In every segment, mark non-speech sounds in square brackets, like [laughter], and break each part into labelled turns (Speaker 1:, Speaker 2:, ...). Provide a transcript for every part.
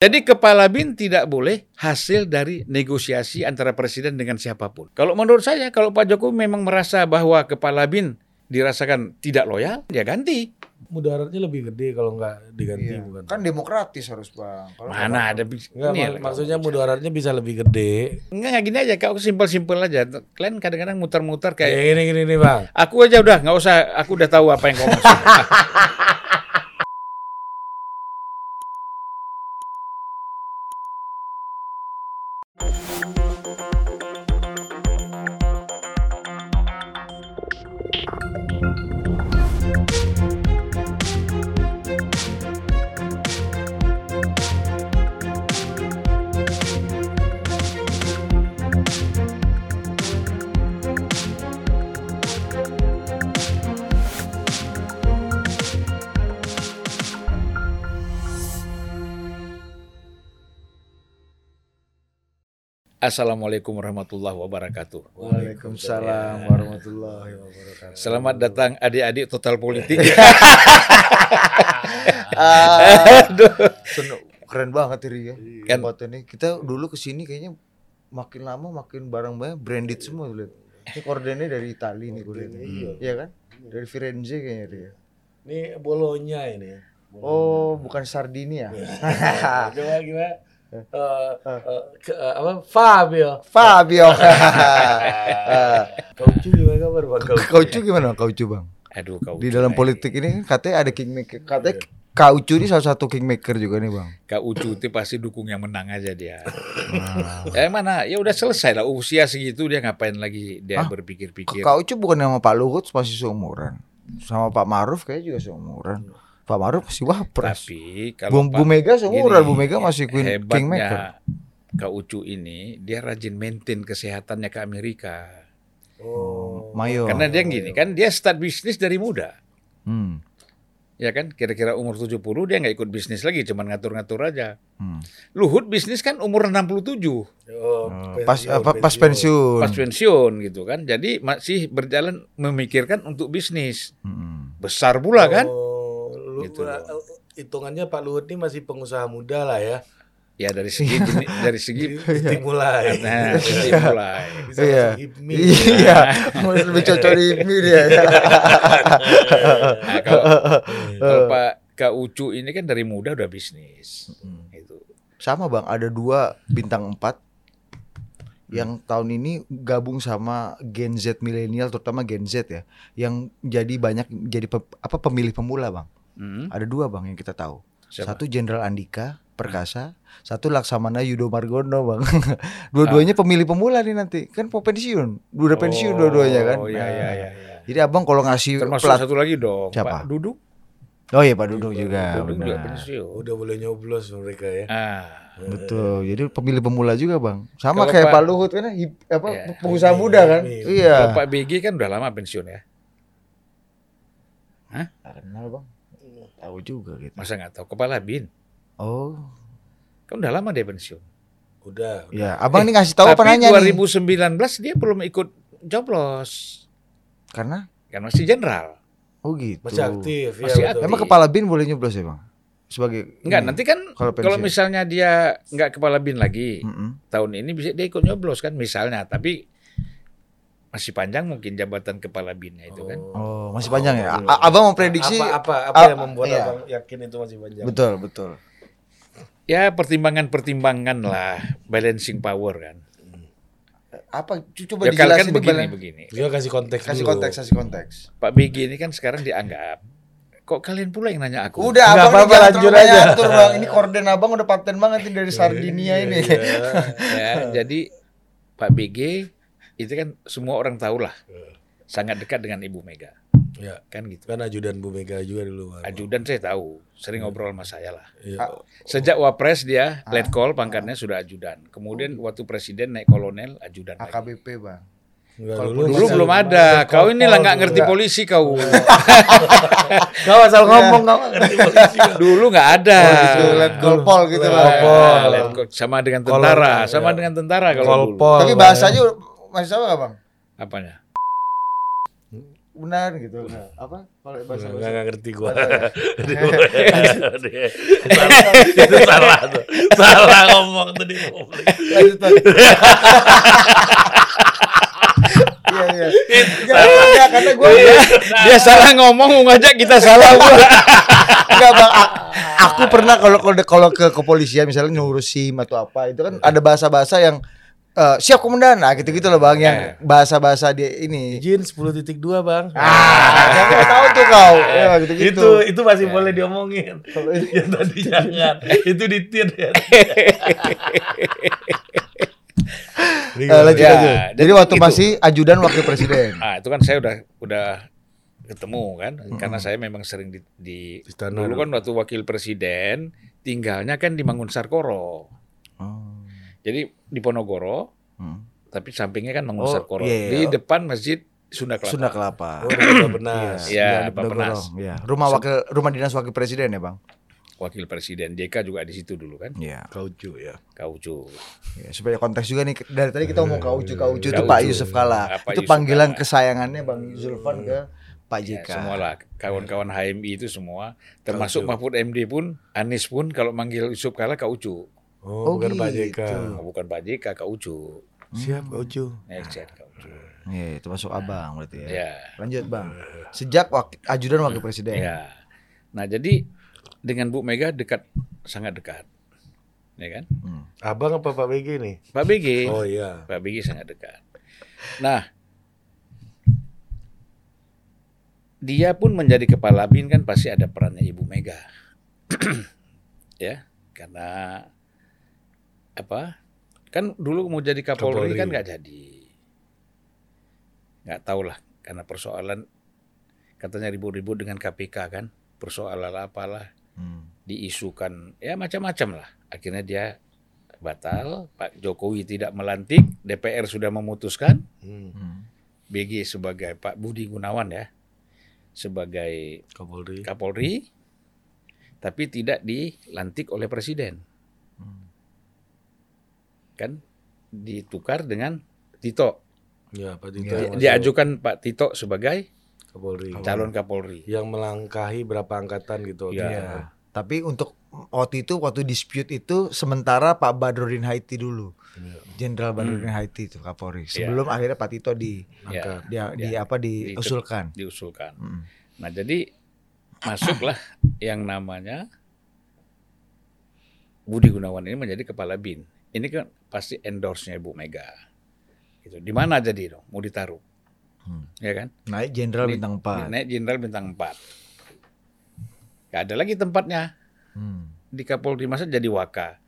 Speaker 1: Jadi kepala bin tidak boleh hasil dari negosiasi antara presiden dengan siapa pun. Kalau menurut saya, kalau Pak Jokowi memang merasa bahwa kepala bin dirasakan tidak loyal, dia ganti.
Speaker 2: Mudaratnya lebih gede kalau nggak diganti
Speaker 3: Iya.
Speaker 2: bukan?
Speaker 3: Kan demokratis harus bang. Kalau
Speaker 1: Mana ada bis-
Speaker 2: Enggak,
Speaker 1: ini
Speaker 2: mak- maksudnya mudaratnya bisa lebih gede.
Speaker 1: Enggak, enggak gini aja, kau simpel-simpel aja. Kalian kadang-kadang muter-muter kayak
Speaker 2: Kayak gini gini nih bang.
Speaker 1: aku aja udah nggak usah, aku udah tahu apa yang kau [laughs] maksud. Assalamualaikum warahmatullahi wabarakatuh.
Speaker 3: Waalaikumsalam warahmatullahi wabarakatuh.
Speaker 1: Selamat datang adik-adik total politik. [laughs]
Speaker 3: Sen- keren banget ini ya.
Speaker 1: Kan-
Speaker 3: Tempat ini kita dulu ke sini kayaknya makin lama makin barang banyak branded semua tuh lihat. Ini kordennya dari Itali nih kordennya. Iya kan? Dari Firenze kayaknya dia.
Speaker 2: Ini bolonya ini.
Speaker 3: Oh, bukan Sardinia.
Speaker 2: Coba gimana? Eh, eh, ke- eh, apa Fabio
Speaker 3: Fabio. [laughs] [laughs]
Speaker 2: Kaucu gimana kabar bang Kaucu?
Speaker 3: Kaucu gimana Kaucu bang?
Speaker 1: Aduh kau.
Speaker 3: Di dalam politik ini katanya ada kingmaker. Katanya Kaucu ini salah satu kingmaker juga nih bang.
Speaker 1: Kak Ucu itu pasti dukung yang menang aja dia. Ya mana? Ya udah selesai lah usia segitu dia ngapain lagi dia
Speaker 3: Hah?
Speaker 1: berpikir-pikir.
Speaker 3: Kaucu bukan sama Pak Luhut masih seumuran. Sama Pak Maruf kayaknya juga seumuran. Pak Maruf masih wapres.
Speaker 1: Tapi
Speaker 3: Bu,
Speaker 1: kalau
Speaker 3: Bu
Speaker 1: Pak-
Speaker 3: Mega seumuran,
Speaker 1: gini,
Speaker 3: Bu Mega masih queen, kingmaker.
Speaker 1: hebatnya Kak Ucu ini dia rajin maintain kesehatannya ke Amerika.
Speaker 2: Oh,
Speaker 3: Mayo.
Speaker 1: Karena dia gini kan dia start bisnis dari muda.
Speaker 3: Hmm.
Speaker 1: Ya kan kira-kira umur 70 dia nggak ikut bisnis lagi cuman ngatur-ngatur aja.
Speaker 3: Hmm.
Speaker 1: Luhut bisnis kan umur 67
Speaker 2: oh,
Speaker 3: Pas
Speaker 2: pensiun,
Speaker 3: apa pas pensiun.
Speaker 1: pas pensiun gitu kan. Jadi masih berjalan memikirkan untuk bisnis.
Speaker 3: Hmm.
Speaker 1: Besar pula kan?
Speaker 2: Oh, lu,
Speaker 1: Gitu loh.
Speaker 2: eh, hitungannya Pak Luhut ini masih pengusaha muda lah ya.
Speaker 1: Ya dari segi [laughs] dari segi
Speaker 2: Dimulai.
Speaker 1: nah dari mulai.
Speaker 2: Bisa
Speaker 3: Iya.
Speaker 2: HIPMI.
Speaker 3: Iya, [laughs] lebih cocok di ini dia.
Speaker 1: Nah, kalau, [laughs] kalau Pak Kak Ucu ini kan dari muda udah bisnis. Gitu.
Speaker 3: Sama Bang, ada dua bintang empat yang tahun ini gabung sama Gen Z milenial terutama Gen Z ya yang jadi banyak jadi pe- apa pemilih pemula Bang.
Speaker 1: Hmm.
Speaker 3: Ada dua Bang yang kita tahu.
Speaker 1: Siapa?
Speaker 3: Satu Jenderal Andika Perkasa, satu Laksamana Yudo Margono bang. [laughs] Dua-duanya pemilih pemula nih nanti, kan mau pensiun, udah pensiun dua-duanya kan.
Speaker 1: Oh iya
Speaker 3: Nah,
Speaker 1: iya iya. iya.
Speaker 3: Jadi abang kalau ngasih
Speaker 1: Termasuk
Speaker 3: plat,
Speaker 1: satu lagi dong,
Speaker 3: Siapa?
Speaker 1: Pak Duduk.
Speaker 3: oh iya Pak Dudung juga,
Speaker 1: Duduk juga pensiun.
Speaker 2: Udah boleh nyoblos mereka ya.
Speaker 1: Ah,
Speaker 3: betul. Jadi pemilih pemula juga bang, sama
Speaker 1: Kalau
Speaker 3: kayak
Speaker 1: Pak-
Speaker 3: Pak Luhut kan, hip- apa
Speaker 1: Iya.
Speaker 3: pengusaha
Speaker 2: Hipmi,
Speaker 3: muda kan?
Speaker 2: Hipmi.
Speaker 3: Iya.
Speaker 1: kalau Pak BG kan udah lama pensiun ya.
Speaker 3: Tak kenal bang, tahu juga gitu.
Speaker 1: Masa nggak tahu kepala bin?
Speaker 3: Oh,
Speaker 1: Kan udah lama dia pensiun.
Speaker 2: Udah.
Speaker 3: ya. Abang nih ngasih tahu apa nanya nih?
Speaker 1: 2019 dia belum ikut joblos.
Speaker 3: Karena,
Speaker 1: Kan masih jenderal.
Speaker 3: oh gitu.
Speaker 2: Masih aktif
Speaker 1: Masih
Speaker 2: ya. betul.
Speaker 3: Emang kepala bin boleh nyoblos ya bang? Sebagai
Speaker 1: Enggak,
Speaker 3: ini?
Speaker 1: nanti kan
Speaker 3: Kalau
Speaker 1: kalau misalnya dia nggak kepala bin lagi,
Speaker 3: Mm-mm.
Speaker 1: tahun ini bisa dia ikut nyoblos kan misalnya, tapi masih panjang mungkin jabatan kepala binnya itu kan.
Speaker 3: Oh, masih panjang ya? A- abang memprediksi
Speaker 2: apa apa apa yang membuat
Speaker 3: iya.
Speaker 2: abang yakin itu masih panjang?
Speaker 3: betul, betul.
Speaker 1: Ya pertimbangan-pertimbangan lah, balancing power kan.
Speaker 3: Apa cu- coba
Speaker 1: Ya kan
Speaker 3: dijelasin
Speaker 1: begini
Speaker 3: begini,
Speaker 1: begini.
Speaker 2: Dia kasih konteks
Speaker 3: Kasih
Speaker 2: dulu.
Speaker 3: konteks, kasih konteks.
Speaker 1: Pak BG ini kan sekarang dianggap kok kalian pula yang nanya aku?
Speaker 3: Udah,
Speaker 2: Nggak
Speaker 3: abang
Speaker 2: apa-apa,
Speaker 3: jangan
Speaker 2: lanjut
Speaker 3: terlalu banyak
Speaker 2: aja.
Speaker 3: atur, bang. Ini korden abang udah paten banget nih dari Sardinia ini.
Speaker 2: Iya. [laughs]
Speaker 1: ya, jadi Pak BG itu kan semua orang tahu lah sangat dekat dengan Ibu Mega
Speaker 2: Ya,
Speaker 1: kan gitu.
Speaker 2: kan ajudan Bu Mega juga dulu. Bang.
Speaker 1: Ajudan saya tahu, sering ngobrol sama saya lah.
Speaker 2: Iya.
Speaker 1: Sejak wapres dia letkol pangkatnya sudah ajudan. Kemudian waktu presiden naik kolonel ajudan lagi.
Speaker 3: AKBP, bang.
Speaker 2: Enggak,
Speaker 3: Kalau
Speaker 1: Dulu
Speaker 3: Masih-
Speaker 1: belum ada. Kau ini lah nggak ngerti polisi kau. [laughs]
Speaker 2: Kau asal ngomong kau nggak ngerti polisi. kau.
Speaker 1: Dulu nggak ada.
Speaker 3: Oh, gitu, let gitu lah.
Speaker 1: Ah, sama dengan tentara, sama
Speaker 2: ya.
Speaker 1: dengan tentara kalau dulu.
Speaker 2: Kolpol.
Speaker 3: Tapi bahasanya masih sama nggak, bang?
Speaker 1: Apanya?
Speaker 3: benar gitu. Nah, apa? Kalau bahasa bahasa
Speaker 2: nggak ngerti gua. Itu salah tuh. Salah ngomong tuh di publik.
Speaker 3: lanjut. Iya iya. Enggak, karena gue
Speaker 1: Dia salah ngomong mau ngajak kita salah gua.
Speaker 3: enggak bang. Aku pernah kalau kalau kalau ke kepolisian misalnya ngurus SIM atau apa itu kan ada bahasa-bahasa yang eh, siap komandan, nah gitu-gitu loh bang, yang bahasa-bahasa dia ini.
Speaker 2: Izin 10.2 bang.
Speaker 3: Ah, nggak tahu tuh kau. [laughs] Ya, gitu-gitu.
Speaker 2: itu itu masih boleh diomongin. Yang tadi [laughs] jangan. itu ditir ya. [laughs]
Speaker 3: Eh, lanjut,
Speaker 1: Ya,
Speaker 3: lanjut.
Speaker 1: jadi
Speaker 3: waktu
Speaker 1: gitu.
Speaker 3: masih ajudan wakil presiden.
Speaker 1: Ah, itu kan saya udah udah ketemu kan karena saya memang sering di, di
Speaker 2: Istana
Speaker 1: dulu
Speaker 2: dulu.
Speaker 1: kan waktu wakil presiden tinggalnya kan di Mangun Sarkoro.
Speaker 3: Oh.
Speaker 1: Jadi di Ponorogo
Speaker 3: Hmm.
Speaker 1: tapi sampingnya kan Mangun
Speaker 3: Oh,
Speaker 1: Sarkoro.
Speaker 3: iya, iya.
Speaker 1: Di depan Masjid Sunda Kelapa.
Speaker 3: Sunda Kelapa.
Speaker 2: Oh, benar.
Speaker 1: Iya,
Speaker 3: Iya,
Speaker 1: di Bapenas.
Speaker 3: Iya. Rumah wakil rumah dinas wakil presiden ya, Bang?
Speaker 1: Wakil presiden JK juga di situ dulu kan.
Speaker 3: Iya.
Speaker 2: Kaucu ya.
Speaker 1: Kaucu.
Speaker 3: Ya, supaya konteks juga nih dari tadi kita ngomong kaucu kaucu itu
Speaker 1: Kaucu.
Speaker 3: Pak Yusuf Kala.
Speaker 1: Pak
Speaker 3: itu
Speaker 1: Yusuf
Speaker 3: panggilan
Speaker 1: Kala.
Speaker 3: kesayangannya Bang Zulfan ke Pak
Speaker 1: Ya,
Speaker 3: JK.
Speaker 1: semua lah kawan-kawan HMI itu semua termasuk
Speaker 2: Kaucu.
Speaker 1: Mahfud MD pun Anies pun kalau manggil Yusuf Kala Kaucu.
Speaker 2: Oh,
Speaker 3: Oh,
Speaker 2: bukan Pak
Speaker 3: gitu.
Speaker 2: JK.
Speaker 1: Nah, bukan Pak JK Kaucu.
Speaker 2: Siap Kaucu.
Speaker 1: Ya, siap, Kaucu.
Speaker 3: Iya, itu masuk abang berarti ya.
Speaker 1: Ya.
Speaker 3: Lanjut Bang. Sejak wak- ajudan wakil presiden.
Speaker 1: Ya. Nah, jadi dengan Bu Mega dekat sangat dekat. Ya kan?
Speaker 3: Hmm.
Speaker 2: Abang apa Pak BG nih?
Speaker 1: Pak BG.
Speaker 2: Oh iya.
Speaker 1: Pak BG sangat dekat. Nah, dia pun menjadi kepala BIN kan pasti ada perannya Ibu Mega. [clears throat] ya, karena apa? Kan dulu mau jadi Kapolri,
Speaker 2: Kapolri.
Speaker 1: kan nggak jadi. Nggak tahu lah, karena persoalan katanya ribut-ribut dengan KPK kan, persoalan apalah
Speaker 3: Hmm.
Speaker 1: diisukan ya macam-macam lah. Akhirnya dia batal, Pak Jokowi tidak melantik, DPR sudah memutuskan
Speaker 2: Hmm.
Speaker 3: Hmm.
Speaker 1: BG sebagai Pak Budi Gunawan ya sebagai
Speaker 2: Kapolri.
Speaker 1: Kapolri tapi tidak dilantik oleh presiden.
Speaker 3: Hmm.
Speaker 1: Kan ditukar dengan Tito.
Speaker 2: Ya, Pak Tito.
Speaker 3: Ya,
Speaker 1: Diajukan Pak Tito sebagai
Speaker 2: Kapolri.
Speaker 1: calon Kapolri.
Speaker 2: Yang melangkahi berapa angkatan gitu.
Speaker 1: Iya.
Speaker 3: Iya. Tapi untuk waktu itu waktu dispute itu sementara Pak Badrodin Haiti dulu.
Speaker 2: Iya.
Speaker 3: Jenderal Badrodin Haiti itu Kapolri. Sebelum akhirnya Pak Tito di
Speaker 1: Ya,
Speaker 3: dia di
Speaker 1: Ya.
Speaker 3: apa diusulkan.
Speaker 1: diusulkan.
Speaker 3: Hmm.
Speaker 1: Nah, jadi masuklah yang namanya Budi Gunawan ini menjadi kepala BIN. Ini kan pasti endorse-nya Ibu Mega. Gitu. Di mana jadi dong? Mau ditaruh.
Speaker 3: Hmm.
Speaker 1: Ya kan?
Speaker 3: Naik jenderal bintang 4.
Speaker 1: Naik jenderal bintang 4. Gak ada lagi tempatnya
Speaker 3: Hmm.
Speaker 1: di Kapolri masa jadi waka.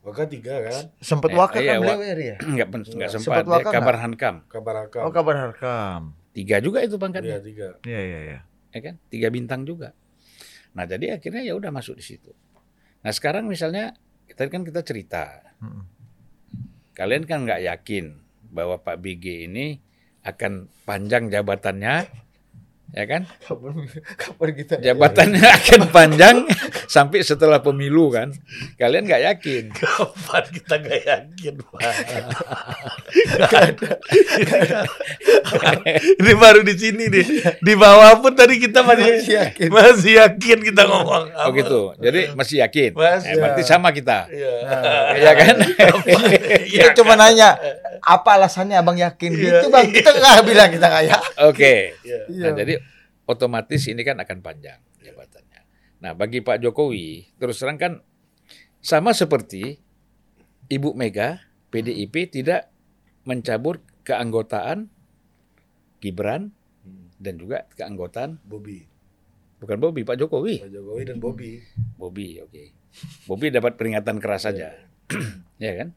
Speaker 2: Maka tiga kan?
Speaker 3: Sempet
Speaker 1: Eh,
Speaker 3: waka
Speaker 1: iya,
Speaker 3: kan beliau ya? [clears throat]
Speaker 1: Enggak enggak
Speaker 3: Sempat
Speaker 1: sempat, dia
Speaker 3: waka
Speaker 1: kabar Hankam.
Speaker 2: Kabar Akam.
Speaker 3: Oh kabar Harkam.
Speaker 1: Tiga juga itu
Speaker 2: Iya,
Speaker 1: pangkatnya,
Speaker 2: tiga.
Speaker 3: Iya iya iya.
Speaker 1: ya kan? Tiga bintang juga. Nah, jadi akhirnya ya udah masuk di situ. Nah, sekarang misalnya tadi kan kita cerita.
Speaker 3: Hmm.
Speaker 1: Kalian kan nggak yakin bahwa Pak BG ini akan panjang jabatannya, ya kan?
Speaker 3: Kapan kapan kita
Speaker 1: Jabatannya akan panjang [laughs] sampai setelah pemilu kan? Kalian nggak yakin?
Speaker 2: Kapan kita gak yakin, Pak? Ini baru di sini nih. Di bawah pun tadi kita masih
Speaker 3: Masih yakin.
Speaker 2: Masih yakin kita ngomong.
Speaker 1: Oh gitu. Jadi masih yakin.
Speaker 2: Masih.
Speaker 1: Eh, berarti sama kita.
Speaker 2: Iya.
Speaker 1: Iya kan?
Speaker 3: Kita cuma nanya apa alasannya abang yakin gitu bang kita nggak bilang kita nggak yakin.
Speaker 1: Oke.
Speaker 2: Iya.
Speaker 1: Nah, jadi otomatis ini kan akan panjang jabatannya. Nah, bagi Pak Jokowi, terus terang kan sama seperti Ibu Mega, PDIP tidak mencabut keanggotaan Gibran dan juga keanggotaan
Speaker 2: Bobby.
Speaker 1: bukan Bobi, Pak Jokowi.
Speaker 2: Pak Jokowi dan Bobby.
Speaker 1: Bobi, oke. Bobi dapat peringatan keras saja. ya kan?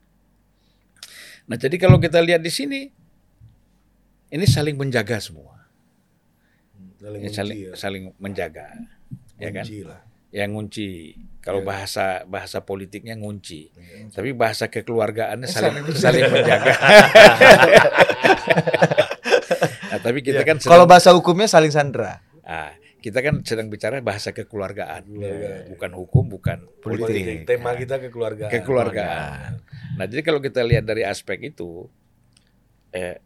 Speaker 1: Nah, jadi kalau kita lihat di sini ini saling menjaga semua.
Speaker 2: Saling
Speaker 1: Ya, saling,
Speaker 2: ya.
Speaker 1: saling menjaga. Ya kan?
Speaker 2: Lah.
Speaker 1: Yang ngunci. Kalau
Speaker 2: Ya.
Speaker 1: bahasa bahasa politiknya ngunci. Tapi bahasa kekeluargaannya
Speaker 3: Eh,
Speaker 1: saling
Speaker 3: saling
Speaker 1: saling menjaga. [laughs] nah, tapi kita kan
Speaker 3: Kalau bahasa hukumnya saling sandra.
Speaker 1: ah, kita kan sedang bicara bahasa kekeluargaan.
Speaker 2: Kekeluargaan.
Speaker 1: Bukan hukum, bukan
Speaker 3: Politik.
Speaker 1: politik.
Speaker 2: Tema kita kekeluargaan.
Speaker 1: kekeluargaan. Nah, jadi kalau kita lihat dari aspek itu, eh,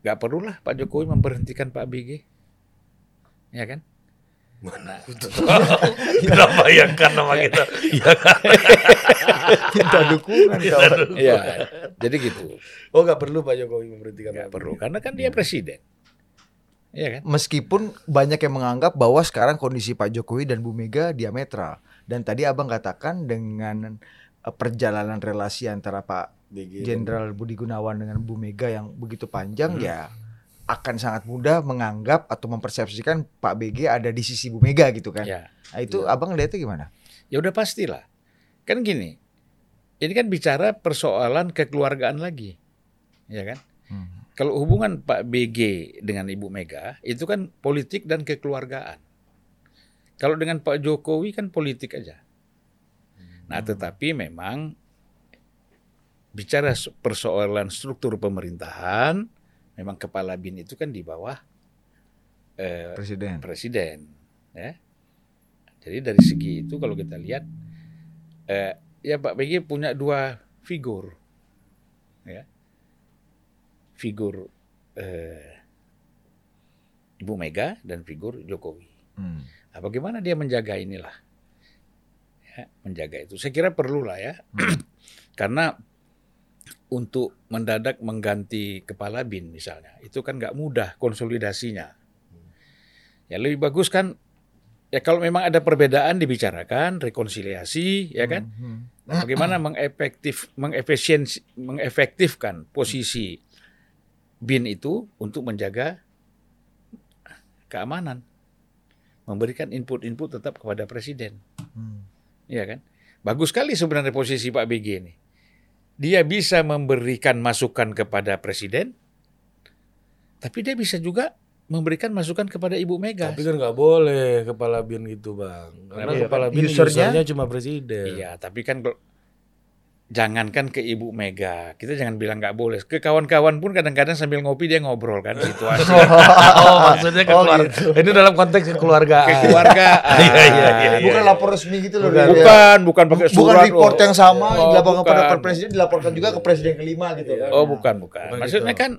Speaker 1: nggak perlulah Pak Jokowi memberhentikan Pak BG, ya kan?
Speaker 2: Mana? [laughs] Kita bayangkan nama kita. Ya kan? [laughs]
Speaker 3: Minta dukungan.
Speaker 1: Iya, jadi gitu.
Speaker 2: Oh nggak perlu Pak Jokowi memberhentikan
Speaker 1: Nggak perlu, karena kan dia presiden, iya kan?
Speaker 3: Meskipun banyak yang menganggap bahwa sekarang kondisi Pak Jokowi dan Bu Mega diametral. Dan tadi Abang katakan dengan eh, perjalanan relasi antara Pak. Jenderal Budi Gunawan dengan Bu Mega yang begitu panjang
Speaker 1: Hmm.
Speaker 3: ya akan sangat mudah menganggap atau mempersepsikan Pak BG ada di sisi Bu Mega gitu kan.
Speaker 1: Ya,
Speaker 3: Nah, itu
Speaker 2: Iya.
Speaker 3: Abang lihatnya gimana?
Speaker 1: ya udah pastilah. Kan gini, ini kan bicara persoalan kekeluargaan lagi, ya kan? Kalau hubungan Pak BG dengan Ibu Mega itu kan politik dan kekeluargaan. Kalau dengan Pak Jokowi kan politik aja. Nah, tetapi memang bicara persoalan struktur pemerintahan, memang kepala bin itu kan di bawah eh,
Speaker 3: Presiden.
Speaker 1: presiden, ya. Jadi dari segi itu kalau kita lihat, eh, ya Pak BG punya dua figur, ya, figur eh, Ibu Mega dan figur Jokowi.
Speaker 3: Hmm.
Speaker 1: Nah, bagaimana dia menjaga inilah? Ya, menjaga itu. Saya kira perlu lah ya. [clears throat] Karena untuk mendadak mengganti kepala BIN misalnya, itu kan nggak mudah konsolidasinya. Ya lebih bagus kan ya kalau memang ada perbedaan dibicarakan, rekonsiliasi, ya kan?
Speaker 3: Hmm.
Speaker 1: Nah, bagaimana [clears throat] mengefektif mengefisiensi mengefektifkan posisi BIN itu untuk menjaga keamanan. Memberikan input-input tetap kepada presiden.
Speaker 3: Hmm.
Speaker 1: Iya kan? Bagus sekali sebenarnya posisi Pak BG ini. Dia bisa memberikan masukan kepada presiden, tapi dia bisa juga memberikan masukan kepada Ibu Mega.
Speaker 2: Tapi kan nggak boleh kepala bin gitu bang. Karena
Speaker 1: Iya,
Speaker 2: kepala bin
Speaker 3: Usernya-
Speaker 2: usernya cuma presiden.
Speaker 1: Iya, tapi kan jangankan ke Ibu Mega, kita jangan bilang nggak boleh. Ke kawan-kawan pun kadang-kadang sambil ngopi dia ngobrol kan situasi [laughs]
Speaker 2: oh maksudnya ke
Speaker 3: Oh,
Speaker 2: keluarga.
Speaker 3: gitu.
Speaker 2: Ini dalam konteks kekeluargaan.
Speaker 1: kekeluargaan. [laughs]
Speaker 2: Iya, iya, iya, iya.
Speaker 3: Bukan lapor resmi gitu loh.
Speaker 2: Bukan.
Speaker 1: Bukan, bukan pakai
Speaker 3: Bukan
Speaker 1: surat.
Speaker 3: report
Speaker 1: loh.
Speaker 3: yang sama
Speaker 1: Oh,
Speaker 3: dilaporkan pada
Speaker 1: bukan.
Speaker 3: Pak presiden dilaporkan juga ke presiden kelima gitu kan.
Speaker 1: Oh, bukan, bukan.
Speaker 2: Bukan
Speaker 1: Maksudnya
Speaker 2: gitu.
Speaker 1: kan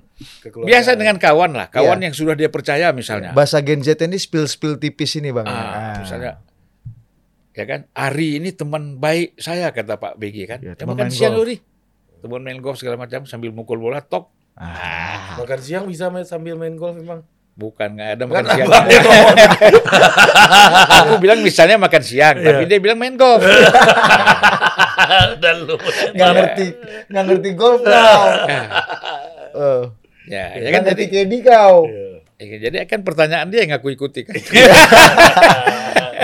Speaker 1: biasa dengan kawan lah, kawan
Speaker 3: Iya.
Speaker 1: yang sudah dia percaya misalnya.
Speaker 3: Bahasa Gen Z ini spill-spill tipis ini Bang.
Speaker 1: Ah,
Speaker 3: Ah.
Speaker 1: misalnya ya kan? Ari ini teman baik saya kata Pak BG kan?
Speaker 3: Ya, teman
Speaker 1: makan siang
Speaker 3: golf.
Speaker 1: Uri. Teman main golf segala macam sambil mukul bola tok.
Speaker 3: Ah.
Speaker 2: Makan siang bisa main sambil main golf emang.
Speaker 1: bukan nggak ada
Speaker 2: Bukan
Speaker 1: makan siang. [laughs] aku bilang misalnya makan siang tapi dia bilang main golf.
Speaker 2: Dan lu.
Speaker 3: Nggak ngerti, nggak ngerti golf kau. Eh, [laughs]
Speaker 1: ya ya kan jadi
Speaker 3: KD kau.
Speaker 1: ya, jadi akan pertanyaan dia yang aku ikuti kan? [laughs]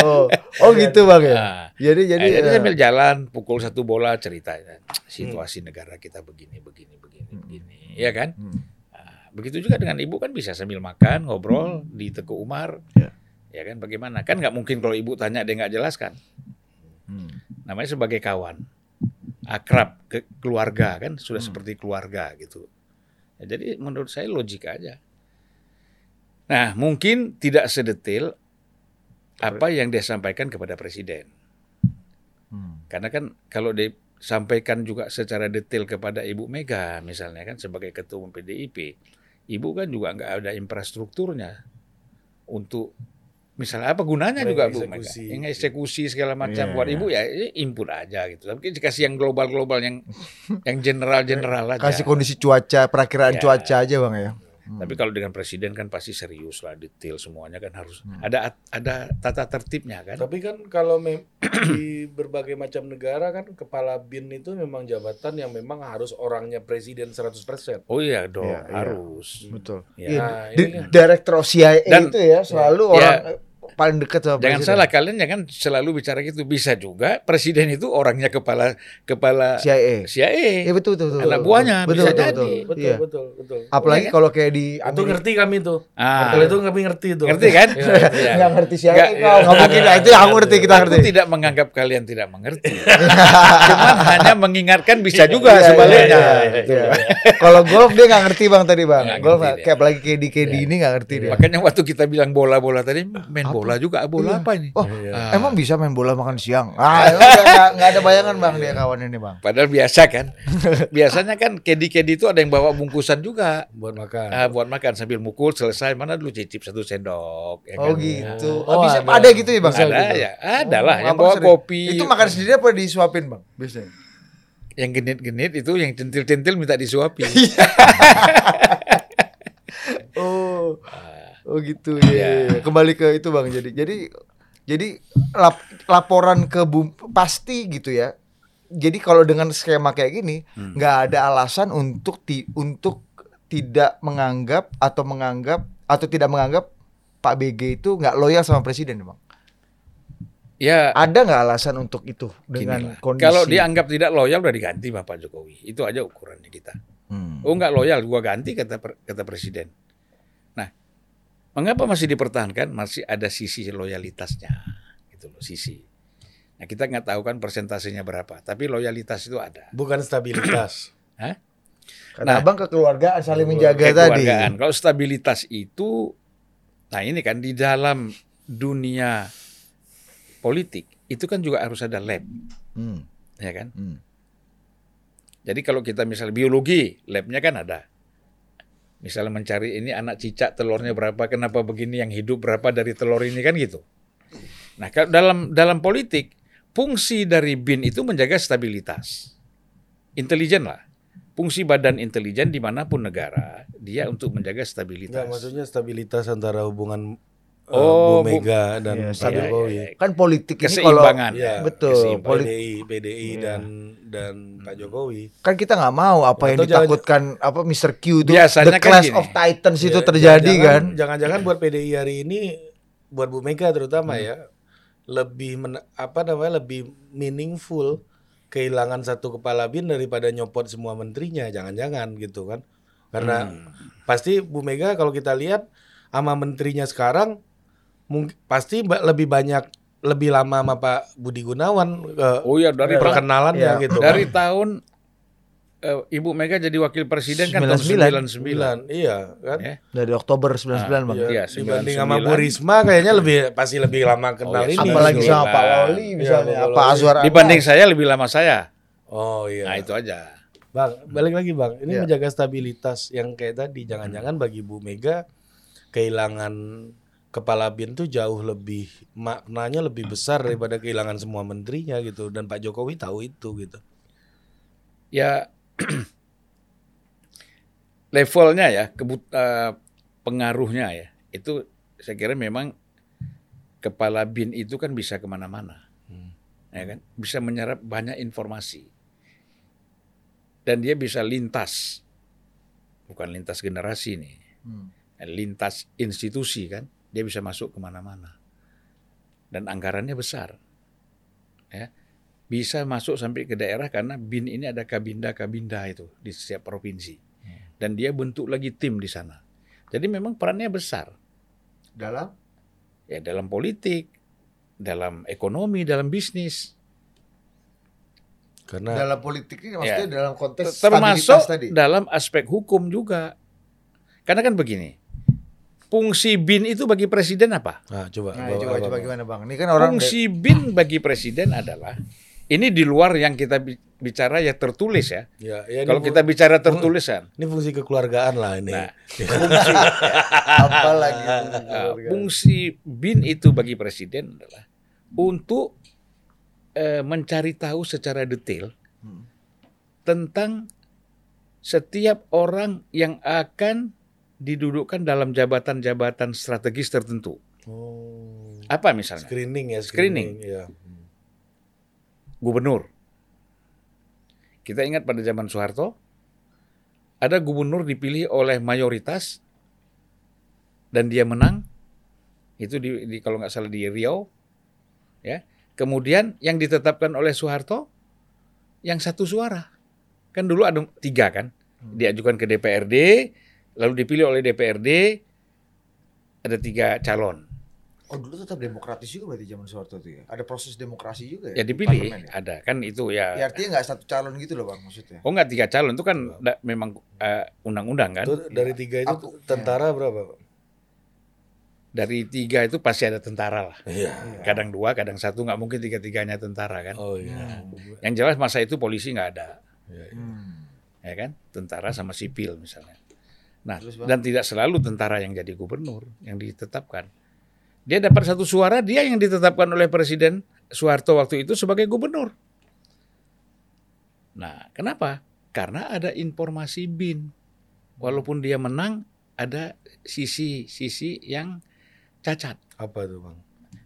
Speaker 3: Oh, oh gitu Bang ya.
Speaker 1: Nah,
Speaker 3: Jadi jadi,
Speaker 1: jadi, jadi
Speaker 3: eh,
Speaker 1: sambil jalan pukul satu bola cerita situasi negara kita begini begini begini begini. Ya kan?
Speaker 3: Hmm.
Speaker 1: Nah, begitu juga dengan ibu kan bisa sambil makan ngobrol di Teguh Umar.
Speaker 3: Ya.
Speaker 1: ya kan? Bagaimana? Kan nggak mungkin kalau ibu tanya dia nggak jelaskan
Speaker 3: Hmm.
Speaker 1: namanya sebagai kawan. Akrab ke keluarga kan? Sudah
Speaker 3: Hmm.
Speaker 1: seperti keluarga gitu. Ya, jadi menurut saya logik aja. Nah mungkin tidak sedetil apa yang dia sampaikan kepada presiden
Speaker 3: Hmm.
Speaker 1: karena kan kalau disampaikan juga secara detail kepada Ibu Mega misalnya kan sebagai ketua umum PDIP, Ibu kan juga nggak ada infrastrukturnya untuk misalnya apa gunanya juga Bu Mega? Yang eksekusi segala macam
Speaker 3: Iya,
Speaker 1: buat
Speaker 3: iya.
Speaker 1: Ibu ya input aja gitu. Tapi dikasih yang global-global yang yang general-general aja.
Speaker 3: Kasih kondisi cuaca, perakiraan
Speaker 1: Ya.
Speaker 3: cuaca aja Bang ya. Hmm.
Speaker 1: Tapi kalau dengan presiden kan pasti serius lah, detail semuanya kan harus
Speaker 3: Hmm.
Speaker 1: ada ada tata tertibnya kan.
Speaker 2: Tapi kan kalau mem- [clears throat] di berbagai macam negara kan kepala bin itu memang jabatan yang memang harus orangnya presiden 100%.
Speaker 1: Oh iya dong,
Speaker 3: Iya, iya.
Speaker 1: harus.
Speaker 3: Betul.
Speaker 1: Ya.
Speaker 3: Iya,
Speaker 2: Nah,
Speaker 3: di-
Speaker 2: ini kan.
Speaker 3: Director of CIA
Speaker 1: Dan-
Speaker 3: itu ya selalu
Speaker 1: Ya.
Speaker 3: orang eh, paling dekat sama
Speaker 1: Jangan
Speaker 3: presiden.
Speaker 1: salah kalian jangan selalu bicara gitu. Bisa juga presiden itu orangnya kepala kepala
Speaker 3: CIA.
Speaker 1: CIA.
Speaker 3: Iya betul betul betul.
Speaker 1: Anak buahnya
Speaker 3: betul,
Speaker 1: bisa
Speaker 3: betul,
Speaker 1: jadi.
Speaker 3: betul.
Speaker 2: Betul,
Speaker 3: Iya.
Speaker 2: betul, betul.
Speaker 3: Apalagi
Speaker 1: Iya kan?
Speaker 3: kalau kayak di
Speaker 2: Itu ngerti kami tuh.
Speaker 1: Ah.
Speaker 2: Kalau itu kami ngerti tuh.
Speaker 1: Ngerti kan?
Speaker 2: Iya.
Speaker 1: Iya. [laughs]
Speaker 3: Nggak ngerti CIA
Speaker 1: Nggak,
Speaker 3: kau.
Speaker 1: iya.
Speaker 3: Nggak mungkin. Itu aku ngerti kita
Speaker 1: Aku
Speaker 3: ngerti.
Speaker 1: tidak menganggap kalian tidak mengerti. [laughs] Cuman hanya mengingatkan bisa juga
Speaker 3: Iya, iya,
Speaker 1: sebaliknya.
Speaker 3: iya, iya, iya. Kalau golf dia nggak ngerti bang tadi bang. Golf
Speaker 1: ngerti
Speaker 3: nggak-
Speaker 1: dia.
Speaker 3: kayak apalagi KD KD ini nggak ngerti dia.
Speaker 1: Makanya waktu kita bilang bola-bola tadi main bola juga. Ah, Bola
Speaker 3: Iya.
Speaker 1: apa ini?
Speaker 3: Oh,
Speaker 2: Iya.
Speaker 1: Ah.
Speaker 3: emang bisa main bola makan siang? [laughs] Ah, emang nggak- ada bayangan bang dia kawan ini bang.
Speaker 1: Padahal biasa kan. [laughs] Biasanya kan kedi-kedi itu ada yang bawa bungkusan juga.
Speaker 2: buat makan.
Speaker 1: Ah, buat makan sambil mukul selesai mana dulu cicip satu sendok. ya
Speaker 3: Oh
Speaker 1: kan?
Speaker 3: gitu.
Speaker 2: Oh,
Speaker 3: Oh, bisa
Speaker 2: ada.
Speaker 3: ada. gitu ya bang?
Speaker 1: Ada
Speaker 2: gitu.
Speaker 1: ya, ada lah
Speaker 3: Oh,
Speaker 1: yang bawa
Speaker 3: sering.
Speaker 1: kopi.
Speaker 3: Itu makan sendiri apa disuapin bang? Biasanya.
Speaker 1: Yang genit-genit itu yang centil-centil minta disuapi. [laughs]
Speaker 3: Iya. Oh, oh gitu ya.
Speaker 1: Iya.
Speaker 3: Kembali ke itu bang. Jadi jadi jadi lap- laporan ke bum, pasti gitu ya. Jadi kalau dengan skema kayak gini
Speaker 1: Hmm.
Speaker 3: nggak ada alasan untuk ti, untuk tidak menganggap atau menganggap atau tidak menganggap Pak BG itu nggak loyal sama presiden bang.
Speaker 1: ya,
Speaker 3: Ada nggak alasan untuk itu dengan
Speaker 1: ginilah.
Speaker 3: kondisi?
Speaker 1: Kalau dianggap tidak loyal udah diganti Bapak Jokowi. Itu aja ukurannya kita.
Speaker 3: Hmm.
Speaker 1: Oh nggak loyal, gua ganti kata kata presiden. Mengapa masih dipertahankan? Masih ada sisi loyalitasnya, gitu loh sisi. Nah kita nggak tahu kan persentasenya berapa, tapi loyalitas itu ada.
Speaker 2: Bukan stabilitas. [clears throat]
Speaker 1: Hah?
Speaker 3: Karena
Speaker 1: Nah,
Speaker 3: abang kekeluargaan saling menjaga tadi.
Speaker 1: Kalau stabilitas itu, nah ini kan di dalam dunia politik itu kan juga harus ada lab,
Speaker 3: Hmm.
Speaker 1: ya kan?
Speaker 3: Hmm.
Speaker 1: Jadi kalau kita misalnya biologi, labnya kan ada. Misalnya mencari ini anak cicak telurnya berapa, kenapa begini yang hidup berapa dari telur ini kan gitu. Nah kalau dalam dalam politik fungsi dari bin itu menjaga stabilitas, intelijen lah. Fungsi badan intelijen di mana pun negara dia untuk menjaga stabilitas.
Speaker 2: Enggak, maksudnya stabilitas antara hubungan
Speaker 1: Oh,
Speaker 2: Bu
Speaker 1: Bu-
Speaker 2: Mega dan
Speaker 3: Iya,
Speaker 2: Pak
Speaker 3: stabil-
Speaker 2: Jokowi.
Speaker 1: iya, iya.
Speaker 3: Kan politik ini kalau
Speaker 1: keseimbangan.
Speaker 2: Iya,
Speaker 3: betul.
Speaker 2: PDI, PDI
Speaker 3: Iya.
Speaker 2: dan dan Pak Jokowi.
Speaker 3: kan kita nggak mau apa yang
Speaker 2: Atau jangan-
Speaker 3: ditakutkan apa Mr. Q itu
Speaker 1: Biasanya
Speaker 3: the
Speaker 1: kan
Speaker 3: class
Speaker 1: gini.
Speaker 3: of titans itu
Speaker 2: Ya,
Speaker 3: terjadi
Speaker 2: jangan-
Speaker 3: kan
Speaker 2: Jangan-jangan buat PDI hari ini buat Bu Mega terutama
Speaker 3: Hmm.
Speaker 2: ya lebih men- apa namanya lebih meaningful kehilangan satu kepala bin daripada nyopot semua menterinya jangan-jangan gitu kan karena
Speaker 1: Hmm.
Speaker 2: pasti Bu Mega kalau kita lihat sama menterinya sekarang mungkin pasti ba- lebih banyak lebih lama sama Pak Budi Gunawan eh,
Speaker 1: Oh ya dari
Speaker 2: perkenalannya
Speaker 3: Iya.
Speaker 2: gitu
Speaker 1: dari
Speaker 2: kan.
Speaker 1: tahun eh, Ibu Mega jadi wakil presiden kan
Speaker 3: 99.
Speaker 1: tahun 99.
Speaker 2: iya kan
Speaker 1: Ya.
Speaker 3: dari Oktober 99 bang
Speaker 2: Iya,
Speaker 1: Iya,
Speaker 2: dibanding
Speaker 1: 99.
Speaker 2: sama Bu Risma kayaknya lebih pasti lebih lama kenal
Speaker 1: Oh, iya,
Speaker 2: ini.
Speaker 3: apalagi
Speaker 1: Iya.
Speaker 3: sama Pak
Speaker 1: Iya,
Speaker 3: Loli misalnya
Speaker 2: Pak
Speaker 3: Pak. Azwar.
Speaker 1: Dibanding saya lebih lama saya.
Speaker 2: Oh iya.
Speaker 1: Nah itu aja.
Speaker 2: Bang, balik lagi Bang. Ini
Speaker 3: Iya.
Speaker 2: menjaga stabilitas yang kayak tadi. Jangan-jangan bagi Bu Mega kehilangan kepala bin tuh jauh lebih maknanya lebih besar daripada kehilangan semua menterinya gitu. Dan Pak Jokowi tahu itu gitu.
Speaker 1: Ya [clears throat] levelnya ya kebut eh, pengaruhnya ya. Itu saya kira memang kepala bin itu kan bisa ke mana-mana,
Speaker 2: Hmm.
Speaker 1: ya kan? Bisa menyerap banyak informasi. Dan dia bisa lintas. Bukan lintas generasi nih.
Speaker 3: Hmm.
Speaker 1: lintas institusi kan dia bisa masuk ke mana-mana. Dan anggarannya besar. Ya. Bisa masuk sampai ke daerah karena bin ini ada kabinda kabinda itu di setiap provinsi. Dan dia bentuk lagi tim di sana. Jadi memang perannya besar.
Speaker 3: Dalam?
Speaker 1: Ya dalam politik dalam ekonomi dalam bisnis.
Speaker 2: Karena
Speaker 3: dalam politik ini maksudnya dalam konteks
Speaker 1: termasuk
Speaker 3: stabilitas tadi?
Speaker 1: dalam aspek hukum juga. Karena kan begini fungsi bin itu bagi presiden apa
Speaker 2: nah, coba
Speaker 3: nah,
Speaker 2: bawa-
Speaker 3: coba coba
Speaker 2: Bang?
Speaker 3: gimana bang ini kan orang
Speaker 1: Fungsi bin bagi presiden adalah ini di luar yang kita bi- bicara ya tertulis ya.
Speaker 2: Ya, ya
Speaker 1: Kalau kita bicara tertulisan,
Speaker 2: ini fungsi kekeluargaan lah ini.
Speaker 1: Nah. [laughs]
Speaker 3: fungsi [laughs] apa lagi
Speaker 1: nah, fungsi bin itu bagi presiden adalah untuk eh, mencari tahu secara detail
Speaker 3: Hmm.
Speaker 1: tentang setiap orang yang akan didudukkan dalam jabatan-jabatan strategis tertentu.
Speaker 2: Oh.
Speaker 1: Apa misalnya?
Speaker 2: Screening ya,
Speaker 1: Screening.
Speaker 2: ya.
Speaker 1: gubernur. Kita ingat pada zaman Soeharto, ada gubernur dipilih oleh mayoritas dan dia menang. Itu di, di- kalau nggak salah di Riau, ya. Kemudian yang ditetapkan oleh Soeharto, yang satu suara. Kan dulu ada tiga kan, diajukan ke DPRD, lalu dipilih oleh DPRD, ada tiga calon.
Speaker 3: oh dulu tetap demokratis juga berarti zaman Soeharto itu ya ada proses demokrasi juga ya
Speaker 1: Ya
Speaker 3: di
Speaker 1: dipilih,
Speaker 3: parlemen ya?
Speaker 1: ada kan itu ya.
Speaker 3: Ya, artinya nggak satu calon gitu loh bang maksudnya
Speaker 1: Oh enggak tiga calon itu kan da- memang eh, undang-undang kan?
Speaker 2: Itu dari tiga itu
Speaker 3: Aku-
Speaker 2: tentara berapa? Pak?
Speaker 1: dari tiga itu pasti ada tentara lah.
Speaker 2: Iya.
Speaker 1: Kadang dua, kadang satu, nggak mungkin tiga-tiganya tentara kan.
Speaker 2: Oh iya.
Speaker 1: Yang jelas masa itu polisi nggak ada,
Speaker 2: Iya, iya.
Speaker 3: Hmm.
Speaker 1: ya kan? Tentara sama sipil misalnya. Nah, dan tidak selalu tentara yang jadi gubernur yang ditetapkan. Dia dapat satu suara, dia yang ditetapkan oleh Presiden Soeharto waktu itu sebagai gubernur. Nah, kenapa? Karena ada informasi BIN. Walaupun dia menang, ada sisi-sisi yang cacat.
Speaker 2: Apa tuh bang?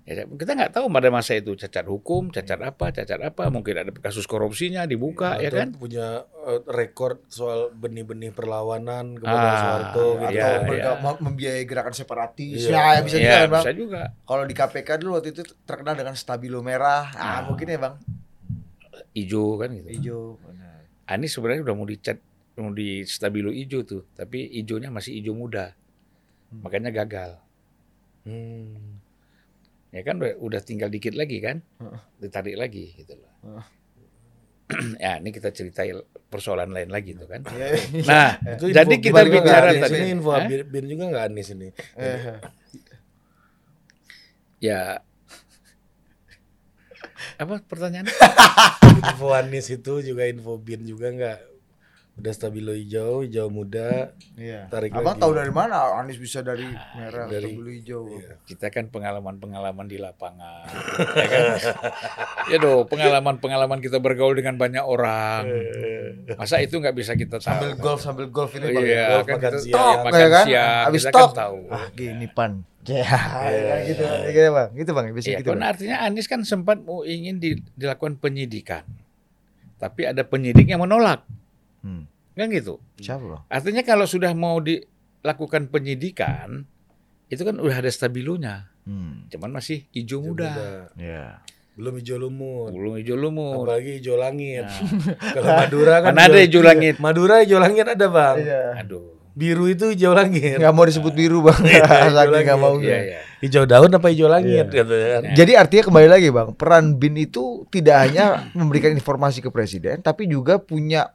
Speaker 1: Ya, kita nggak tahu pada masa itu cacat hukum, cacat apa, cacat apa, mungkin ada kasus korupsinya dibuka, ya
Speaker 2: Atau
Speaker 1: kan?
Speaker 2: Punya eh, rekor soal benih-benih perlawanan kepada
Speaker 1: Ah,
Speaker 2: Soeharto gitu.
Speaker 1: iya,
Speaker 3: Atau mereka
Speaker 1: iya.
Speaker 3: mem- membiayai gerakan separatis.
Speaker 2: Iya.
Speaker 3: Ya, bisa juga
Speaker 1: Ya,
Speaker 3: kan, Bang.
Speaker 1: bisa juga.
Speaker 3: Kalau di KPK dulu waktu itu terkenal dengan stabilo merah. Ah,
Speaker 1: Ah.
Speaker 3: mungkin ya, Bang.
Speaker 1: Ijo kan gitu.
Speaker 3: Hijau. Benar.
Speaker 1: Anies sebenarnya udah mau dicat, mau di stabilo ijo tuh, tapi ijonya masih ijo muda,
Speaker 3: Hmm.
Speaker 1: makanya gagal.
Speaker 2: Hmm.
Speaker 1: Ya kan udah, udah tinggal dikit lagi kan, ditarik lagi gitu loh. [clears throat] Ya ini kita ceritain persoalan lain lagi tuh kan.
Speaker 3: Iya, iya. [laughs]
Speaker 1: Nah,
Speaker 2: Itu
Speaker 1: jadi kita bicara tadi.
Speaker 2: Ini info bin, bin juga nggak Anies ini.
Speaker 3: Eh,
Speaker 1: Ya apa pertanyaannya? [laughs]
Speaker 2: info Anies itu juga info bin juga nggak? Udah stabilo hijau, hijau muda,
Speaker 3: Iya.
Speaker 2: tarik
Speaker 3: Abang
Speaker 2: lagi.
Speaker 3: tahu dari mana Anies bisa dari merah
Speaker 2: dari-
Speaker 3: stabilo hijau?
Speaker 2: Iya.
Speaker 1: Kita kan pengalaman-pengalaman di lapangan, ya kan? Ya pengalaman-pengalaman kita bergaul dengan banyak orang. Masa itu nggak bisa kita tahu?
Speaker 3: Sambil golf sambil golf ini
Speaker 1: Oh, iya,
Speaker 2: golf,
Speaker 1: kan
Speaker 2: makan
Speaker 1: kita
Speaker 2: siang.
Speaker 1: tok, makan
Speaker 3: ya kan?
Speaker 1: siang,
Speaker 3: Habis
Speaker 1: kita
Speaker 3: tok.
Speaker 1: kan tahu.
Speaker 3: Ah, gini pan. [laughs] Ya, kan gitu. Gitu Bang. Gitu Bang, bisa
Speaker 1: Iya,
Speaker 3: gitu. Bang.
Speaker 1: artinya Anies kan sempat mau ingin di- dilakukan penyidikan, tapi ada penyidik yang menolak,
Speaker 3: Hmm.
Speaker 1: kan gitu.
Speaker 3: Siapa, Bang?
Speaker 1: Artinya kalau sudah mau dilakukan penyidikan, itu kan udah ada stabilonya,
Speaker 3: Hmm.
Speaker 1: cuman masih hijau
Speaker 2: Hijau
Speaker 1: muda,
Speaker 3: Ya.
Speaker 2: Belum hijau lumut.
Speaker 1: belum hijau lumut.
Speaker 2: Apalagi hijau langit.
Speaker 1: Nah, [laughs]
Speaker 2: Kalau Madura kan
Speaker 1: Mana ada hijau langit?
Speaker 2: Madura hijau langit ada bang.
Speaker 3: Iya.
Speaker 1: aduh,
Speaker 2: Biru itu hijau langit.
Speaker 3: Nggak mau disebut biru bang, [laughs] saking nggak mau.
Speaker 1: iya ya.
Speaker 2: Hijau daun apa hijau langit
Speaker 3: Iya.
Speaker 2: gitu kan.
Speaker 3: Jadi artinya kembali lagi bang, peran bin itu tidak hanya memberikan informasi ke presiden, tapi juga punya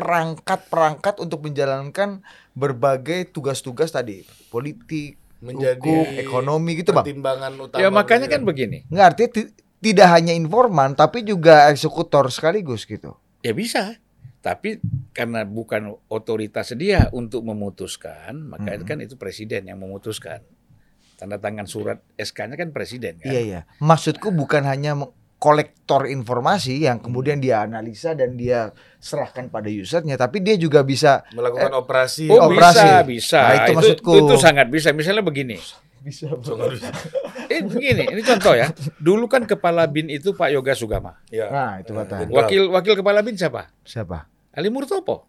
Speaker 3: perangkat-perangkat untuk menjalankan berbagai tugas-tugas tadi, politik,
Speaker 2: Menjadi
Speaker 3: hukum, ekonomi gitu bang.
Speaker 2: Pertimbangan utama.
Speaker 1: Ya makanya
Speaker 2: gitu
Speaker 1: kan begini,
Speaker 3: Nggak artinya ti- tidak hanya informan, tapi juga eksekutor sekaligus gitu.
Speaker 1: ya bisa. Tapi karena bukan otoritas dia untuk memutuskan, maka itu
Speaker 3: Mhm.
Speaker 1: kan itu presiden yang memutuskan. Tanda tangan surat SK-nya kan presiden kan.
Speaker 3: Iya iya. Maksudku bukan hanya kolektor informasi yang kemudian dia analisa dan dia serahkan pada usernya, tapi dia juga bisa
Speaker 2: melakukan operasi.
Speaker 1: Oh
Speaker 3: operasi.
Speaker 1: bisa, bisa.
Speaker 3: Nah, itu maksudku.
Speaker 1: Itu, sangat bisa. Misalnya begini.
Speaker 3: bisa
Speaker 1: Eh, begini, ini contoh ya. Dulu kan kepala bin itu Pak Yoga Sugama.
Speaker 2: Ya.
Speaker 3: Nah, itu kata.
Speaker 1: Wakil wakil kepala bin siapa?
Speaker 3: Siapa?
Speaker 1: Ali Murtopo.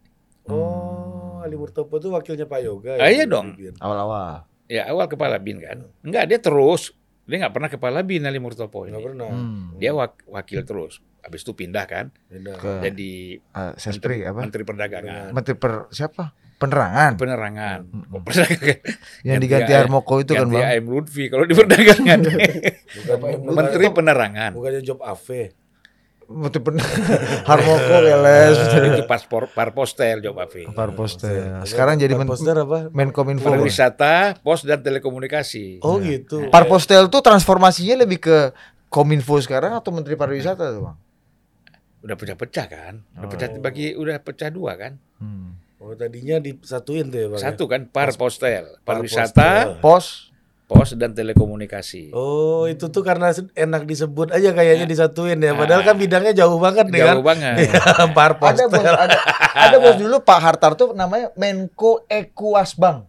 Speaker 2: Oh, Ali Murtopo itu wakilnya Pak Yoga.
Speaker 1: Ah,
Speaker 2: ya,
Speaker 1: iya dong.
Speaker 3: Awal-awal.
Speaker 1: Ya awal kepala bin kan. Enggak, dia terus. Dia nggak pernah kepala bin Ali Murtopo
Speaker 2: Nggak
Speaker 1: ini.
Speaker 2: pernah.
Speaker 3: Hmm.
Speaker 1: Dia wak- wakil terus. Habis itu pindah kan.
Speaker 2: Beda.
Speaker 3: Ke
Speaker 1: Jadi
Speaker 3: eh, Sespri apa?
Speaker 1: Menteri Perdagangan.
Speaker 3: Menteri per siapa? Penerangan.
Speaker 1: Penerangan.
Speaker 3: Hmm.
Speaker 1: Kok perdagangan? [laughs]
Speaker 3: Yang
Speaker 1: Ganti
Speaker 3: diganti
Speaker 1: AM
Speaker 3: Harmoko itu kan,
Speaker 1: Ganti
Speaker 3: Bang.
Speaker 1: AM Lutfi kalau di perdagangan. [laughs]
Speaker 2: Bukan,
Speaker 1: Menteri
Speaker 2: bukan-
Speaker 1: Penerangan.
Speaker 2: bukannya job AV.
Speaker 3: Pen [laughs] Harmoko Keles.
Speaker 1: itu paspor parpostel Job Afi.
Speaker 3: Parpostel. Sekarang jadi men
Speaker 2: poster apa?
Speaker 3: Menkominfo.
Speaker 1: Pariwisata, pos dan telekomunikasi.
Speaker 2: Oh gitu.
Speaker 3: Parpostel tuh transformasinya lebih ke Kominfo sekarang atau Menteri Pariwisata tuh, Bang?
Speaker 1: Udah pecah-pecah kan? Udah
Speaker 3: Oh.
Speaker 1: pecah bagi udah pecah dua kan?
Speaker 3: Hmm.
Speaker 2: Oh tadinya disatuin tuh ya bang. ya?
Speaker 1: Satu kan parpostel,
Speaker 2: Parpostel.
Speaker 1: pariwisata,
Speaker 3: Pos
Speaker 1: pos dan telekomunikasi.
Speaker 2: Oh itu tuh karena enak disebut aja kayaknya disatuin ya. Padahal kan bidangnya jauh banget nih kan.
Speaker 1: Jauh banget. [laughs]
Speaker 3: ada
Speaker 2: Parpostel.
Speaker 3: bos ada, ada [laughs] bos dulu Pak Hartarto namanya Menko Ekuasbang.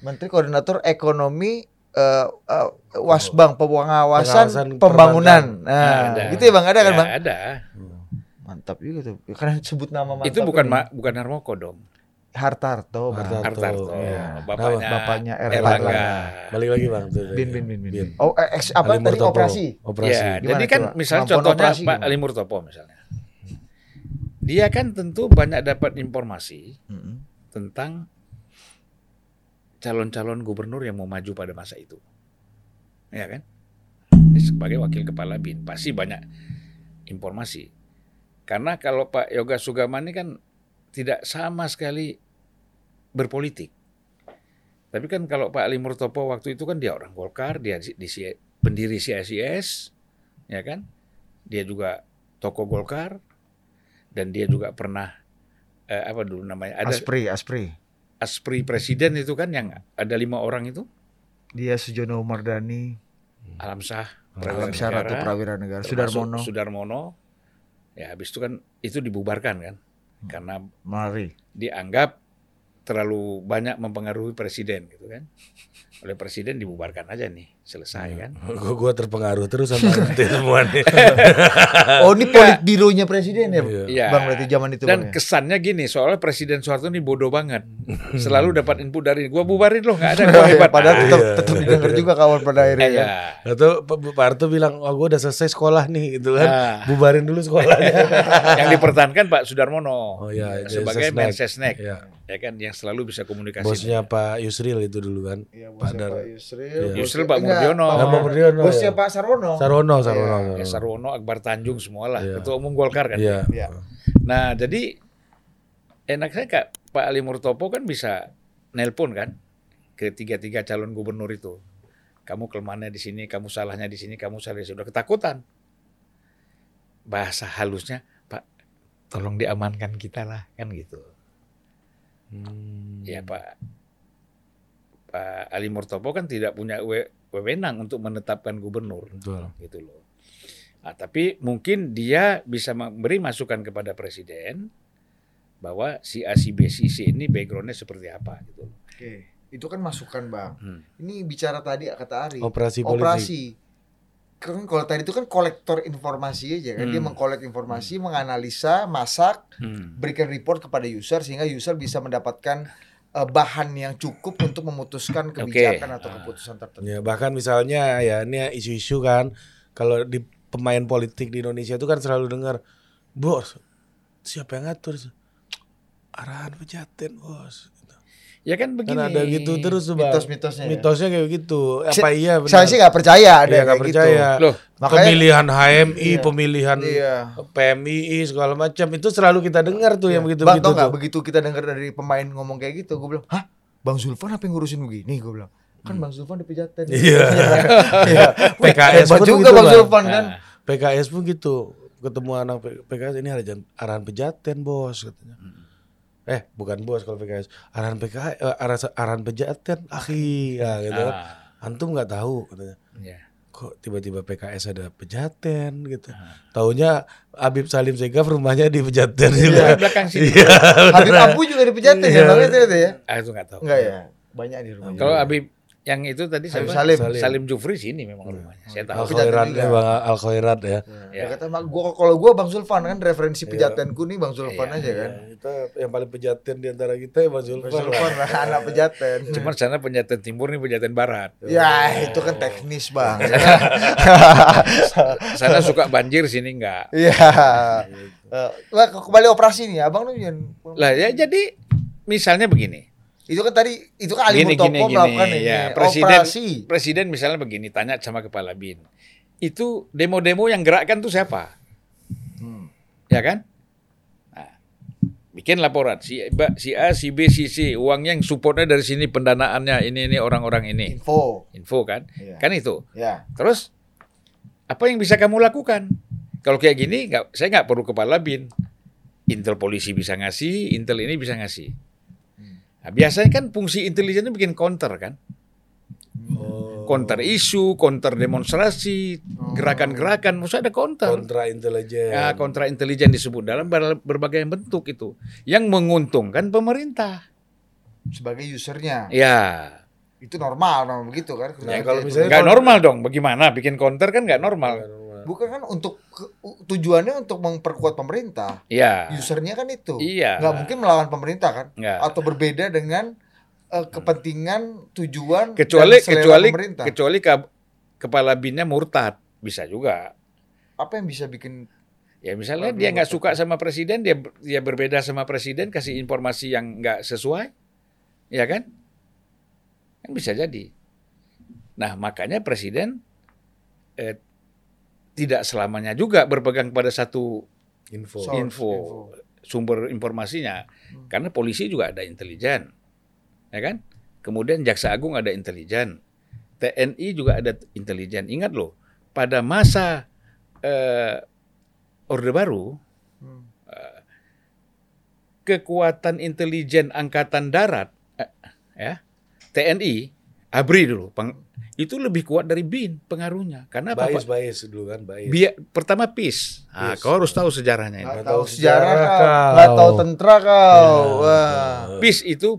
Speaker 3: Menteri Koordinator Ekonomi eh, eh, Wasbang pengawasan
Speaker 2: Pengawasan
Speaker 3: pembangunan. Nah,
Speaker 1: Ada.
Speaker 3: gitu ya Bang, ada kan
Speaker 1: Ya,
Speaker 3: Bang?
Speaker 1: Ada.
Speaker 3: Mantap juga tuh. Karena sebut nama mantap.
Speaker 1: Itu bukan
Speaker 3: ini.
Speaker 1: ma- bukan Harmoko dong.
Speaker 3: Hartarto, Bang.
Speaker 2: Hartarto.
Speaker 1: Hartarto.
Speaker 3: Iya.
Speaker 1: Bapaknya,
Speaker 3: Bapaknya
Speaker 1: Erlangga.
Speaker 3: Erlangga.
Speaker 2: Balik lagi bang. Tuh,
Speaker 3: Bin bin bin bin.
Speaker 2: Bin.
Speaker 3: Oh, eh, eks- apa
Speaker 2: Ali
Speaker 3: tadi operasi?
Speaker 2: Operasi.
Speaker 1: Ya,
Speaker 3: Gimana
Speaker 1: jadi kan
Speaker 3: coba?
Speaker 1: misalnya
Speaker 3: Kemampuan
Speaker 1: contohnya
Speaker 3: operasi
Speaker 1: Pak? Ali Murtopo misalnya. Dia kan tentu banyak dapat informasi
Speaker 3: Mm-mm.
Speaker 1: tentang calon-calon gubernur yang mau maju pada masa itu. Ya kan? Dia sebagai wakil kepala BIN pasti banyak informasi. Karena kalau Pak Yoga Sugama ini kan tidak sama sekali berpolitik. Tapi kan kalau Pak Ali Murtopo waktu itu kan dia orang Golkar, dia di, di pendiri CSIS, ya kan? Dia juga tokoh Golkar dan dia juga pernah eh, apa dulu namanya ada
Speaker 3: Aspri, Aspri.
Speaker 1: aspri presiden itu kan yang ada lima orang itu
Speaker 3: Dia Sujono Mardani,
Speaker 1: Alam Sah,
Speaker 3: Alam Syah Ratu Prawira Negara, Sudarmono,
Speaker 1: Sudarmono. Ya habis itu kan itu dibubarkan kan karena
Speaker 3: Mari.
Speaker 1: dianggap terlalu banyak mempengaruhi presiden gitu kan. Oleh presiden dibubarkan aja nih, selesai kan. [laughs]
Speaker 2: Gua, gua terpengaruh terus sama itu semua nih. [laughs]
Speaker 3: Oh ini politbironya presiden ya,
Speaker 1: Iya.
Speaker 3: Bang berarti zaman itu
Speaker 1: Dan
Speaker 3: Bang, ya?
Speaker 1: kesannya gini, soalnya Presiden Soeharto ini bodoh banget. [laughs] Selalu dapat input dari gua bubarin loh, nggak ada gua hebat.
Speaker 3: Padahal
Speaker 1: Ah,
Speaker 3: tetap,
Speaker 2: Iya.
Speaker 3: tetap didengar juga kawan pada akhirnya
Speaker 1: iya.
Speaker 3: ya.
Speaker 2: Atau Pak Pak Harto bilang, oh gue udah selesai sekolah nih gitu kan.
Speaker 1: Ah.
Speaker 2: Bubarin dulu sekolahnya.
Speaker 1: Yang dipertahankan Pak Sudarmono
Speaker 2: Oh iya,
Speaker 1: sebagai
Speaker 2: Mensesnek. Iya.
Speaker 1: ya kan yang selalu bisa komunikasi.
Speaker 2: Bosnya Pak Yusril itu dulu kan.
Speaker 3: Iya,
Speaker 2: Pak Dar.
Speaker 3: Yusril.
Speaker 2: Iya.
Speaker 1: Yusril Pak Murdiono.
Speaker 2: Pak Murdiono,
Speaker 3: Bosnya
Speaker 2: ya.
Speaker 3: Pak Sarwono.
Speaker 2: Sarwono, Sarwono.
Speaker 1: Ya, Sarwono, Akbar Tanjung semualah,
Speaker 2: Iya.
Speaker 1: ketua umum Golkar kan.
Speaker 2: Iya.
Speaker 3: Iya.
Speaker 1: Nah, jadi enaknya Kak Pak Ali Murtopo kan bisa nelpon kan ke tiga-tiga calon gubernur itu. Kamu kelemahannya di sini, kamu salahnya di sini, kamu salah di sini. Udah ketakutan. Bahasa halusnya, Pak, tolong diamankan kita lah, kan gitu.
Speaker 2: Hmm.
Speaker 1: Ya Pak, Pak Ali Murtopo kan tidak punya we- wewenang untuk menetapkan gubernur,
Speaker 2: Betul.
Speaker 1: gitu loh. Nah, tapi mungkin dia bisa memberi masukan kepada presiden bahwa si A, si B, si C ini backgroundnya seperti apa gitu.
Speaker 3: Oke, itu kan masukan bang.
Speaker 1: Hmm.
Speaker 3: Ini bicara tadi kata Ari.
Speaker 2: Operasi politik.
Speaker 3: Operasi. Kan kalau tadi itu kan kolektor informasi aja kan dia
Speaker 1: Hmm.
Speaker 3: mengkolek informasi, menganalisa, masak,
Speaker 1: Hmm.
Speaker 3: berikan report kepada user sehingga user bisa mendapatkan eh, bahan yang cukup untuk memutuskan kebijakan atau
Speaker 1: Ah.
Speaker 3: keputusan tertentu.
Speaker 2: Ya, bahkan misalnya ya ini isu-isu kan kalau di pemain politik di Indonesia itu kan selalu dengar, "Bos, siapa yang ngatur?" Arahan pejaten, Bos.
Speaker 1: Ya kan begini.
Speaker 2: Kan ada gitu terus tuh, Bang.
Speaker 3: Mitos-mitosnya ya.
Speaker 2: Mitosnya kayak gitu.
Speaker 3: Si-
Speaker 2: Apa iya benar?
Speaker 3: Saya sih nggak percaya ada
Speaker 2: Iya,
Speaker 3: kayak
Speaker 2: percaya.
Speaker 3: gitu.
Speaker 1: Loh,
Speaker 3: Makanya-
Speaker 2: pemilihan HMI,
Speaker 3: Iya.
Speaker 2: pemilihan
Speaker 3: Iya.
Speaker 2: PMII segala macam itu selalu kita dengar tuh yang begitu
Speaker 3: Bang
Speaker 2: begitu
Speaker 3: tau
Speaker 2: tuh.
Speaker 3: begitu kita dengar dari pemain ngomong kayak gitu, gue bilang, hah, Bang Zulfan apa yang ngurusin begini? Gue bilang, kan Bang Zulfan di pejaten.
Speaker 2: Hmm. [laughs] Iya.
Speaker 3: Iya. [laughs]
Speaker 2: PKS
Speaker 3: Hebat
Speaker 2: pun
Speaker 3: juga
Speaker 2: gitu,
Speaker 3: Bang
Speaker 2: Bang.
Speaker 3: Zulfan kan.
Speaker 1: Nah,
Speaker 2: PKS pun gitu. Ketemu anak PKS ini ada jan- arahan pejaten, Bos katanya. Eh, bukan bos kalau PKS. Arahan PKS eh, arahan, arahan pejaten, akhi. Ya, gitu kan.
Speaker 1: ah,
Speaker 2: Antum nggak tahu katanya.
Speaker 1: ya.
Speaker 2: Kok tiba-tiba PKS ada pejaten gitu.
Speaker 1: Ah.
Speaker 2: Taunya Habib Salim Segaf rumahnya di pejaten
Speaker 1: Di
Speaker 2: juga.
Speaker 1: belakang sini.
Speaker 2: Iya.
Speaker 3: Habib Abu juga di pejaten ya,
Speaker 2: Iya.
Speaker 3: Bang itu itu ya?
Speaker 1: Ah, itu nggak tahu.
Speaker 3: Enggak ya? Banyak di rumahnya.
Speaker 1: Kalau Habib yang itu tadi?
Speaker 3: Salim.
Speaker 2: Salim.
Speaker 1: Salim Jufri sini memang rumahnya. Saya tahu.
Speaker 2: Al
Speaker 3: Pejaten
Speaker 2: Khairat ya, Bang Al Khairat ya.
Speaker 3: Ya.
Speaker 1: Ya.
Speaker 3: Dia kata "Mak, gua kalau gua Bang Zulfan kan referensi pejatenku nih Bang Zulfan
Speaker 1: Iya,
Speaker 3: aja kan.
Speaker 2: Ya, kita yang paling pejaten di antara kita ya Bang
Speaker 3: Bang
Speaker 2: Zulfan.
Speaker 3: Zulfan [laughs] lah, anak pejaten.
Speaker 1: Cuman sana penjaten timur nih penjaten barat.
Speaker 3: Ya itu kan teknis bang.
Speaker 1: Sana suka banjir sini enggak.
Speaker 3: Iya. Eh, Wah, kembali operasi nih, abang tuh.
Speaker 1: Lah ya jadi misalnya begini.
Speaker 3: Itu kan tadi itu kan Ali
Speaker 1: Gini,
Speaker 3: Murtopo
Speaker 1: gini,
Speaker 3: melakukan
Speaker 1: gini,
Speaker 3: ini
Speaker 1: ya, presiden-
Speaker 3: operasi.
Speaker 1: Presiden misalnya begini tanya sama kepala bin. Itu demo-demo yang gerakkan tuh siapa?
Speaker 3: Hmm.
Speaker 1: Ya kan? Nah, bikin laporan si, si A, si B, si C, uangnya yang supportnya dari sini pendanaannya ini ini orang-orang ini.
Speaker 3: Info.
Speaker 1: Info kan?
Speaker 3: Iya.
Speaker 1: Kan itu.
Speaker 3: Ya.
Speaker 1: Terus apa yang bisa kamu lakukan? Kalau kayak gini, nggak, saya nggak perlu kepala bin. Intel polisi bisa ngasih, Intel ini bisa ngasih. Nah, biasanya kan fungsi intelijen itu bikin counter kan,
Speaker 2: Oh.
Speaker 1: counter isu, counter demonstrasi, gerakan-gerakan, maksudnya ada counter.
Speaker 2: kontra intelijen.
Speaker 1: Ya, kontra intelijen disebut dalam ber- berbagai bentuk itu, yang menguntungkan pemerintah.
Speaker 3: Sebagai usernya.
Speaker 1: Ya,
Speaker 3: Itu normal, normal begitu kan.
Speaker 2: Ya, kalau misalnya-
Speaker 1: nggak normal dong. Bagaimana bikin counter kan nggak normal.
Speaker 3: Bukan kan untuk tujuannya untuk memperkuat pemerintah.
Speaker 1: Ya,
Speaker 3: Usernya kan itu.
Speaker 1: Iya.
Speaker 3: Nggak mungkin melawan pemerintah kan?
Speaker 1: nggak.
Speaker 3: Atau berbeda dengan eh, kepentingan, tujuan
Speaker 1: kecuali kecuali
Speaker 3: pemerintah.
Speaker 1: kecuali ke- kepala binnya murtad bisa juga
Speaker 3: Apa yang bisa bikin
Speaker 1: ya misalnya dia nggak suka sama presiden dia dia berbeda sama presiden kasih informasi yang nggak sesuai ya kan kan bisa jadi nah makanya presiden eh, tidak selamanya juga berpegang pada satu
Speaker 2: info.
Speaker 3: Source,
Speaker 1: info, sumber informasinya
Speaker 3: Hmm.
Speaker 1: karena polisi juga ada intelijen ya kan Kemudian Jaksa Agung ada intelijen. TNI juga ada intelijen. Ingat loh, pada masa eh, Orde Baru,
Speaker 3: Hmm.
Speaker 1: eh, kekuatan intelijen Angkatan Darat, eh, ya TNI, ABRI dulu, peng- itu lebih kuat dari BIN pengaruhnya. Karena apa? Pak?
Speaker 2: bais dulu kan bais.
Speaker 1: Bia- pertama PIS. Ah,
Speaker 2: PIS.
Speaker 1: kau harus tahu sejarahnya ini.
Speaker 3: Nggak tahu sejarah
Speaker 2: sejarah
Speaker 3: kau, nggak tahu tentara kau.
Speaker 2: Ya.
Speaker 3: Wah.
Speaker 1: PIS itu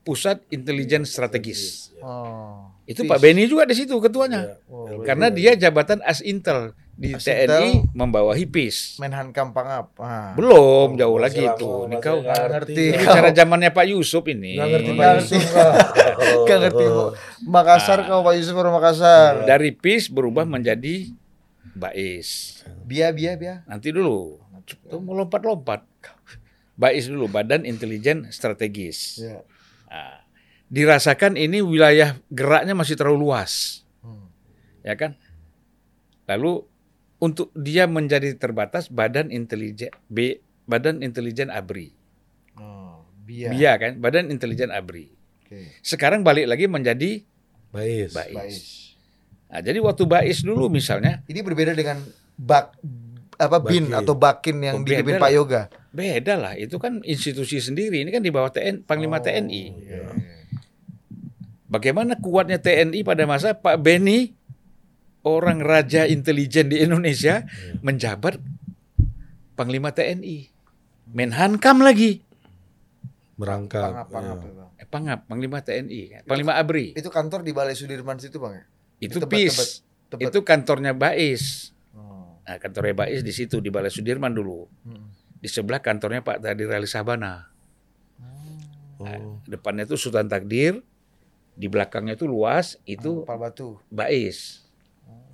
Speaker 1: pusat intelijen strategis.
Speaker 3: Oh.
Speaker 1: Itu
Speaker 3: PIS.
Speaker 1: Pak Beni juga di situ ketuanya.
Speaker 2: Ya.
Speaker 3: Oh,
Speaker 1: Karena dia jabatan as intel di
Speaker 3: As-Intel.
Speaker 1: TNI membawahi PIS.
Speaker 3: Menhan Kampangap. Ah.
Speaker 1: Belum jauh
Speaker 2: Masih
Speaker 1: lagi itu. Ini kau
Speaker 2: nggak
Speaker 3: ngerti.
Speaker 1: ini bicara zamannya Pak Yusuf ini.
Speaker 2: Nggak ngerti Pak [laughs]
Speaker 3: ngerti.
Speaker 2: Yusuf
Speaker 3: ngerti Bu. Makassar
Speaker 1: Ah.
Speaker 3: kau Pak Yusuf orang Makassar.
Speaker 1: Dari PIS berubah menjadi Bais.
Speaker 3: Bia bia bia.
Speaker 1: Nanti dulu. Itu mau lompat-lompat. Bais dulu, Badan Intelijen Strategis.
Speaker 3: Ya.
Speaker 1: Nah, dirasakan ini wilayah geraknya masih terlalu luas.
Speaker 3: Hmm.
Speaker 1: ya kan? Lalu untuk dia menjadi terbatas Badan Intelijen B Badan Intelijen ABRI.
Speaker 3: Oh, bia.
Speaker 1: BIA kan, Badan Intelijen ABRI.
Speaker 3: Oke.
Speaker 1: Sekarang balik lagi menjadi
Speaker 2: Bais.
Speaker 1: Bais.
Speaker 3: Bais.
Speaker 1: Nah, jadi waktu Bais dulu misalnya
Speaker 3: Ini berbeda dengan bak apa bin
Speaker 2: Bakin.
Speaker 3: atau bakin yang
Speaker 1: Oh,
Speaker 3: dipimpin Pak Yoga.
Speaker 1: beda lah, itu kan institusi sendiri. Ini kan di bawah TNI, Panglima
Speaker 3: Oh,
Speaker 1: TNI.
Speaker 3: iya.
Speaker 1: Bagaimana kuatnya TNI pada masa Pak Beni orang raja intelijen di Indonesia menjabat Panglima TNI. Menhankam lagi.
Speaker 2: Merangkap.
Speaker 3: Pangap, pangap,
Speaker 2: ya.
Speaker 3: Bang.
Speaker 1: Eh, Pangap, Panglima TNI, Panglima ABRI.
Speaker 3: Itu kantor di Balai Sudirman situ, Bang ya?
Speaker 1: Itu
Speaker 3: Tebet,
Speaker 1: PIS.
Speaker 3: Tebet, Tebet.
Speaker 1: Itu kantornya Bais.
Speaker 3: Oh.
Speaker 1: Nah, kantornya Bais di situ di Balai Sudirman dulu.
Speaker 3: Hmm.
Speaker 1: Di sebelah kantornya Pak Takdir Ali Sabana.
Speaker 2: Oh.
Speaker 1: Depannya itu Sultan Takdir, di belakangnya itu luas, itu
Speaker 3: Pal Batu.
Speaker 1: Bais.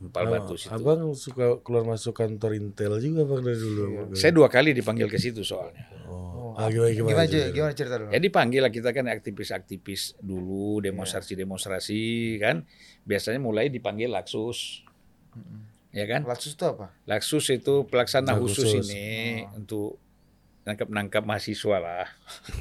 Speaker 1: Empal
Speaker 2: Ah,
Speaker 1: Batu situ.
Speaker 2: Abang suka keluar masuk kantor Intel juga bang dari dulu.
Speaker 3: Iya.
Speaker 1: Saya dua kali dipanggil ke situ soalnya.
Speaker 2: Oh.
Speaker 3: Oh.
Speaker 2: Ah, gimana gimana?
Speaker 3: Gimana,
Speaker 2: cerita?
Speaker 3: gimana, gimana cerita dulu?
Speaker 1: Ya dipanggil lah kita kan aktivis-aktivis dulu, demonstrasi-demonstrasi kan. Biasanya mulai dipanggil Laksus. Ya kan?
Speaker 3: Laksus itu apa?
Speaker 1: Laksus itu pelaksana
Speaker 2: Nah,
Speaker 1: khusus,
Speaker 2: khusus.
Speaker 1: ini untuk nangkap-nangkap mahasiswa lah.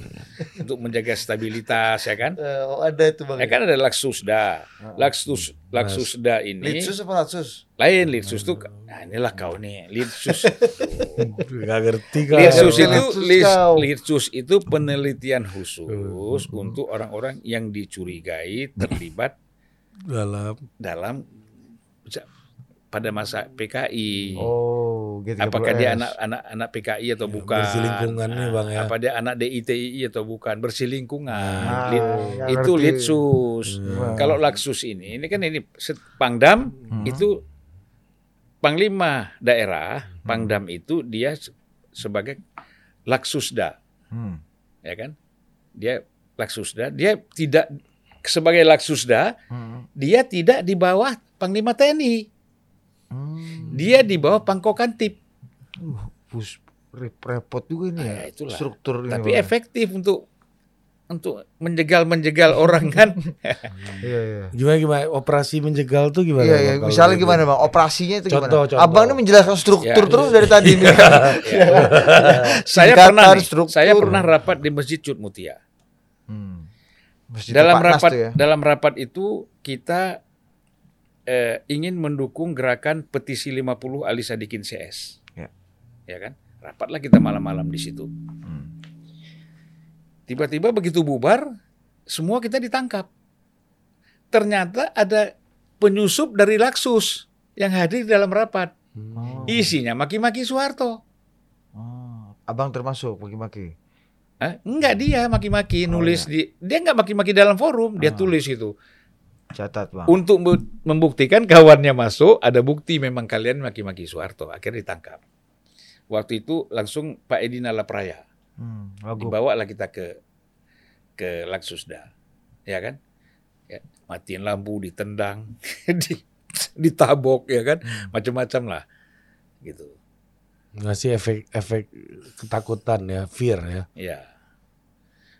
Speaker 1: [laughs] untuk menjaga stabilitas ya kan.
Speaker 3: Eh, oh, ada itu Bang.
Speaker 1: Ya kan ada Laksusda. Laksus Laksusda ini
Speaker 3: Litsus apa Laksus?
Speaker 1: lain Litsus tuh nah inilah kau nih Litsus [laughs]
Speaker 2: Gak ngerti kan?
Speaker 1: Litsus itu.
Speaker 3: Litsus
Speaker 1: itu penelitian khusus
Speaker 2: Hmm.
Speaker 1: untuk orang-orang yang dicurigai terlibat
Speaker 2: dalam
Speaker 1: dalam pada masa PKI.
Speaker 3: Oh, gitu.
Speaker 1: Apakah dia anak anak anak PKI atau bukan?
Speaker 2: berselingkungan nih, Bang, ya.
Speaker 1: Apa dia anak DITI atau bukan? Berselingkungan.
Speaker 3: Ah,
Speaker 1: Lit-
Speaker 3: nggak
Speaker 1: itu
Speaker 3: ngerti.
Speaker 1: litsus.
Speaker 3: Hmm.
Speaker 1: Kalau laksus ini, ini kan ini Pangdam itu panglima daerah, Pangdam itu dia se- sebagai laksusda,
Speaker 3: Hmm.
Speaker 1: ya kan? Dia laksusda, dia tidak sebagai laksusda,
Speaker 3: Hmm.
Speaker 1: dia tidak di bawah panglima TNI.
Speaker 3: Hmm.
Speaker 1: Dia di bawah pangkokantip.
Speaker 3: Uh, pus, rep- repot juga ini ya.
Speaker 1: Itulah.
Speaker 3: Struktur ini.
Speaker 1: Tapi efektif untuk untuk menjegal-menjegal [laughs] orang kan.
Speaker 3: Iya, iya.
Speaker 2: gimana gimana operasi menjegal tuh gimana?
Speaker 3: Iya, iya. Misalnya
Speaker 2: gitu?
Speaker 3: gimana bang? Operasinya itu
Speaker 2: Contoh,
Speaker 3: gimana?
Speaker 2: contoh.
Speaker 3: Abang ini menjelaskan struktur
Speaker 1: Ya.
Speaker 3: terus dari tadi. nih. [laughs]
Speaker 1: saya pernah nih,
Speaker 3: struktur.
Speaker 1: saya pernah rapat di Masjid Cut Mutia.
Speaker 3: Hmm. Masjid
Speaker 1: dalam rapat
Speaker 3: ya.
Speaker 1: dalam rapat itu kita eh, ingin mendukung gerakan petisi 50 Ali Sadikin CS.
Speaker 3: Ya.
Speaker 1: Ya kan? Rapatlah kita malam-malam di situ.
Speaker 3: Hmm.
Speaker 1: Tiba-tiba begitu bubar, semua kita ditangkap. Ternyata ada penyusup dari Laksus yang hadir di dalam rapat.
Speaker 3: Oh.
Speaker 1: Isinya maki-maki Soeharto.
Speaker 3: Oh. Abang termasuk maki-maki.
Speaker 1: Hah? Enggak dia maki-maki
Speaker 3: Oh,
Speaker 1: nulis di dia enggak maki-maki dalam forum, dia
Speaker 3: Ah.
Speaker 1: tulis itu.
Speaker 3: Catat bang.
Speaker 1: Untuk bu- membuktikan kawannya masuk, ada bukti memang kalian maki-maki Soeharto. Akhirnya ditangkap. Waktu itu langsung Pak Edi Nalapraya.
Speaker 3: Hmm. Wagub.
Speaker 1: Dibawalah kita ke ke Laksusda. Ya kan? Ya, matiin lampu, ditendang, [laughs] di, ditabok ya kan?
Speaker 3: Hmm.
Speaker 1: Macam-macam lah. Gitu.
Speaker 2: ngasih efek efek ketakutan ya, fear ya.
Speaker 1: Ya.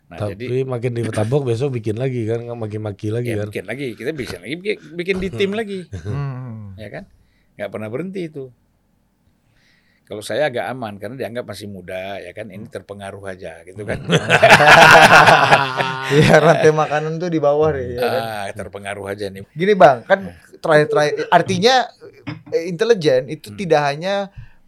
Speaker 1: Nah,
Speaker 2: Tapi
Speaker 1: jadi
Speaker 2: makin ditabok [laughs] besok bikin lagi kan, nggak makin maki lagi
Speaker 1: ya,
Speaker 2: kan.
Speaker 1: bikin lagi, kita bikin lagi, bikin, bikin di tim lagi. [laughs]
Speaker 3: Hmm.
Speaker 1: ya kan? Nggak pernah berhenti itu. Kalau saya agak aman karena dianggap masih muda ya kan ini terpengaruh aja gitu kan. [laughs]
Speaker 3: Iya rantai makanan tuh di bawah deh. ya kan?
Speaker 1: ah, terpengaruh aja nih.
Speaker 3: Gini bang, kan terakhir-terakhir artinya eh, intelijen itu
Speaker 1: Hmm.
Speaker 3: tidak hanya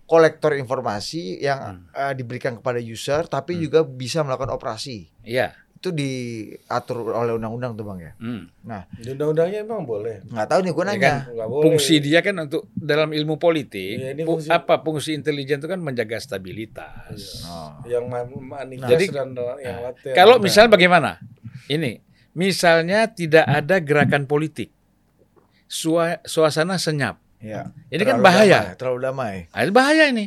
Speaker 3: kolektor informasi yang eh, diberikan kepada user, tapi
Speaker 1: Hmm.
Speaker 3: juga bisa melakukan operasi.
Speaker 1: Iya.
Speaker 3: Itu diatur oleh undang-undang tuh bang ya.
Speaker 1: Hmm.
Speaker 2: Di undang-undangnya emang boleh.
Speaker 3: Nggak tahu nih, gue
Speaker 1: Ya
Speaker 3: nanya.
Speaker 1: kan?
Speaker 2: Nggak boleh.
Speaker 1: Fungsi dia kan untuk dalam ilmu politik,
Speaker 2: Iya, ini
Speaker 1: fu-
Speaker 2: fungsi-
Speaker 1: apa fungsi intelijen itu kan menjaga stabilitas.
Speaker 3: Oh.
Speaker 2: yang manifest
Speaker 1: Jadi-
Speaker 2: dan yang
Speaker 1: Nah,
Speaker 2: laten.
Speaker 1: Kalau misalnya bagaimana? Ini, misalnya tidak ada gerakan politik, sua- suasana senyap.
Speaker 3: Iya.
Speaker 1: Ini kan bahaya.
Speaker 3: damai, terlalu damai.
Speaker 1: Ah, ini bahaya ini.